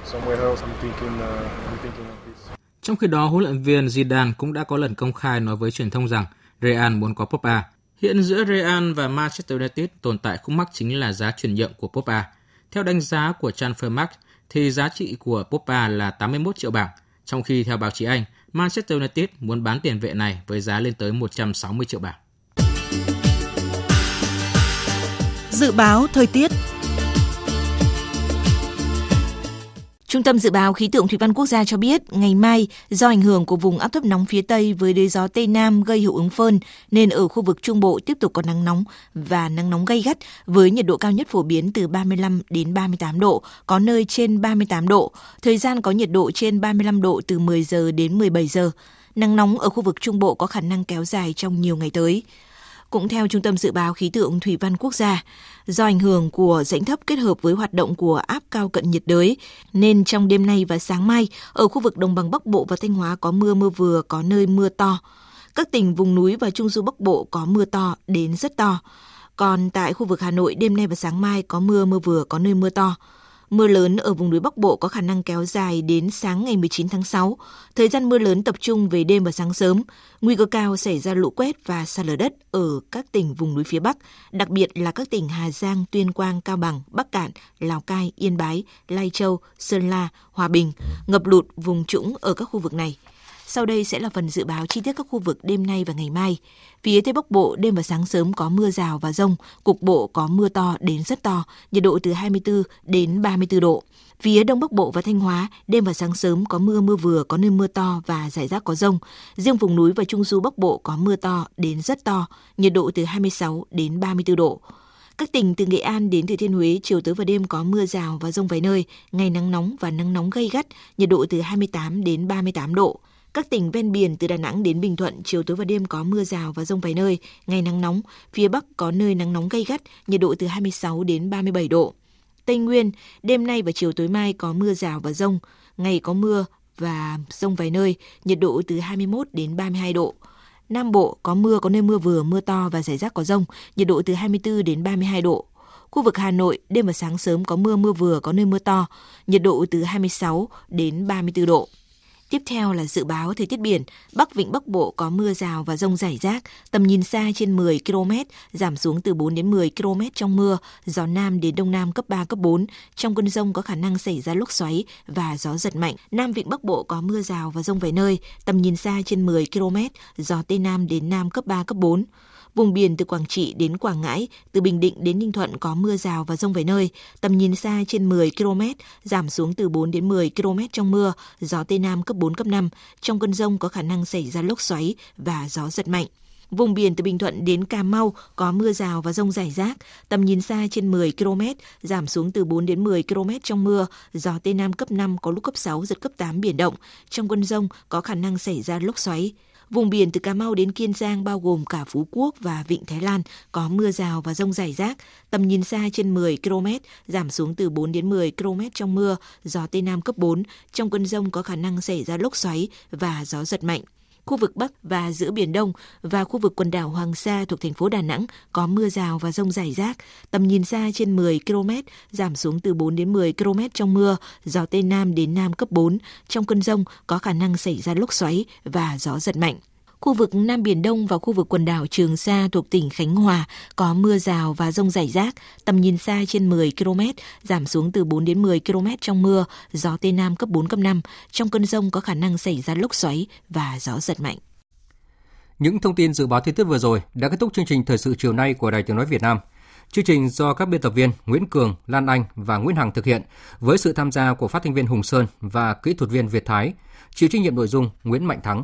Trong khi đó, huấn luyện viên Zidane cũng đã có lần công khai nói với truyền thông rằng Real muốn có Pogba. Hiện giữa Real và Manchester United tồn tại khúc mắc chính là giá chuyển nhượng của Pogba. Theo đánh giá của Transfermarkt, thì giá trị của Pogba là 81 triệu bảng, trong khi theo báo chí Anh, Manchester United muốn bán tiền vệ này với giá lên tới 160 triệu bảng. Dự báo thời tiết Trung tâm Dự báo Khí tượng Thủy văn Quốc gia cho biết, ngày mai, do ảnh hưởng của vùng áp thấp nóng phía Tây với đới gió Tây Nam gây hiệu ứng phơn, nên ở khu vực Trung Bộ tiếp tục có nắng nóng và nắng nóng gay gắt với nhiệt độ cao nhất phổ biến từ 35 đến 38 độ, có nơi trên 38 độ. Thời gian có nhiệt độ trên 35 độ từ 10 giờ đến 17 giờ. Nắng nóng ở khu vực Trung Bộ có khả năng kéo dài trong nhiều ngày tới. Cũng theo Trung tâm Dự báo Khí tượng Thủy văn Quốc gia, do ảnh hưởng của rãnh thấp kết hợp với hoạt động của áp cao cận nhiệt đới, nên trong đêm nay và sáng mai, ở khu vực đồng bằng Bắc Bộ và Thanh Hóa có mưa mưa vừa, có nơi mưa to. Các tỉnh vùng núi và Trung du Bắc Bộ có mưa to đến rất to. Còn tại khu vực Hà Nội, đêm nay và sáng mai có mưa mưa vừa, có nơi mưa to. Mưa lớn ở vùng núi Bắc Bộ có khả năng kéo dài đến sáng ngày 19 tháng 6. Thời gian mưa lớn tập trung về đêm và sáng sớm. Nguy cơ cao xảy ra lũ quét và sạt lở đất ở các tỉnh vùng núi phía Bắc, đặc biệt là các tỉnh Hà Giang, Tuyên Quang, Cao Bằng, Bắc Cạn, Lào Cai, Yên Bái, Lai Châu, Sơn La, Hòa Bình, ngập lụt vùng trũng ở các khu vực này. Sau đây sẽ là phần dự báo chi tiết các khu vực đêm nay và ngày mai. Phía Tây Bắc Bộ đêm và sáng sớm có mưa rào và rông, cục bộ có mưa to đến rất to, nhiệt độ từ 24 đến 34 độ. Phía Đông Bắc Bộ và Thanh Hóa, đêm và sáng sớm có mưa mưa vừa, có nơi mưa to và rải rác có rông. Riêng vùng núi và Trung du Bắc Bộ có mưa to đến rất to, nhiệt độ từ 26 đến 34 độ. Các tỉnh từ Nghệ An đến Thừa Thiên Huế chiều tối và đêm có mưa rào và rông vài nơi, ngày nắng nóng và nắng nóng gây gắt, nhiệt độ từ 28 đến 38 độ. Các tỉnh ven biển từ Đà Nẵng đến Bình Thuận, chiều tối và đêm có mưa rào và rông vài nơi, ngày nắng nóng, phía Bắc có nơi nắng nóng gay gắt, nhiệt độ từ 26 đến 37 độ. Tây Nguyên, đêm nay và chiều tối mai có mưa rào và rông, ngày có mưa và rông vài nơi, nhiệt độ từ 21 đến 32 độ. Nam Bộ có mưa, có nơi mưa vừa, mưa to và rải rác có rông, nhiệt độ từ 24 đến 32 độ. Khu vực Hà Nội, đêm và sáng sớm có mưa, mưa vừa, có nơi mưa to, nhiệt độ từ 26 đến 34 độ. Tiếp theo là dự báo thời tiết biển, Bắc Vịnh Bắc Bộ có mưa rào và rông rải rác, tầm nhìn xa trên 10 km, giảm xuống từ 4 đến 10 km trong mưa, gió Nam đến Đông Nam cấp 3, cấp 4. Trong cơn rông có khả năng xảy ra lốc xoáy và gió giật mạnh. Nam Vịnh Bắc Bộ có mưa rào và rông vài nơi, tầm nhìn xa trên 10 km, gió Tây Nam đến Nam cấp 3, cấp 4. Vùng biển từ Quảng Trị đến Quảng Ngãi, từ Bình Định đến Ninh Thuận có mưa rào và rông vài nơi, tầm nhìn xa trên 10 km, giảm xuống từ 4 đến 10 km trong mưa, gió Tây Nam cấp 4, cấp 5. Trong cơn rông có khả năng xảy ra lốc xoáy và gió giật mạnh. Vùng biển từ Bình Thuận đến Cà Mau có mưa rào và rông rải rác, tầm nhìn xa trên 10 km, giảm xuống từ 4 đến 10 km trong mưa, gió Tây Nam cấp 5 có lúc cấp 6, giật cấp 8 biển động. Trong cơn rông có khả năng xảy ra lốc xoáy. Vùng biển từ Cà Mau đến Kiên Giang bao gồm cả Phú Quốc và Vịnh Thái Lan có mưa rào và rông rải rác, tầm nhìn xa trên 10 km, giảm xuống từ 4 đến 10 km trong mưa, gió Tây Nam cấp 4. Trong cơn rông có khả năng xảy ra lốc xoáy và gió giật mạnh khu vực Bắc và giữa Biển Đông và khu vực quần đảo Hoàng Sa thuộc thành phố Đà Nẵng có mưa rào và rông rải rác, tầm nhìn xa trên 10 km, giảm xuống từ 4 đến 10 km trong mưa, gió Tây Nam đến Nam cấp 4. Trong cơn rông có khả năng xảy ra lốc xoáy và gió giật mạnh. Khu vực Nam Biển Đông và khu vực quần đảo Trường Sa thuộc tỉnh Khánh Hòa có mưa rào và rông rải rác, tầm nhìn xa trên 10 km, giảm xuống từ 4 đến 10 km trong mưa, gió Tây Nam cấp 4, cấp 5. Trong cơn rông có khả năng xảy ra lốc xoáy và gió giật mạnh. Những thông tin dự báo thời tiết vừa rồi đã kết thúc chương trình thời sự chiều nay của Đài Tiếng nói Việt Nam. Chương trình do các biên tập viên Nguyễn Cường, Lan Anh và Nguyễn Hằng thực hiện với sự tham gia của phát thanh viên Hùng Sơn và kỹ thuật viên Việt Thái, chịu trách nhiệm nội dung Nguyễn Mạnh Thắng.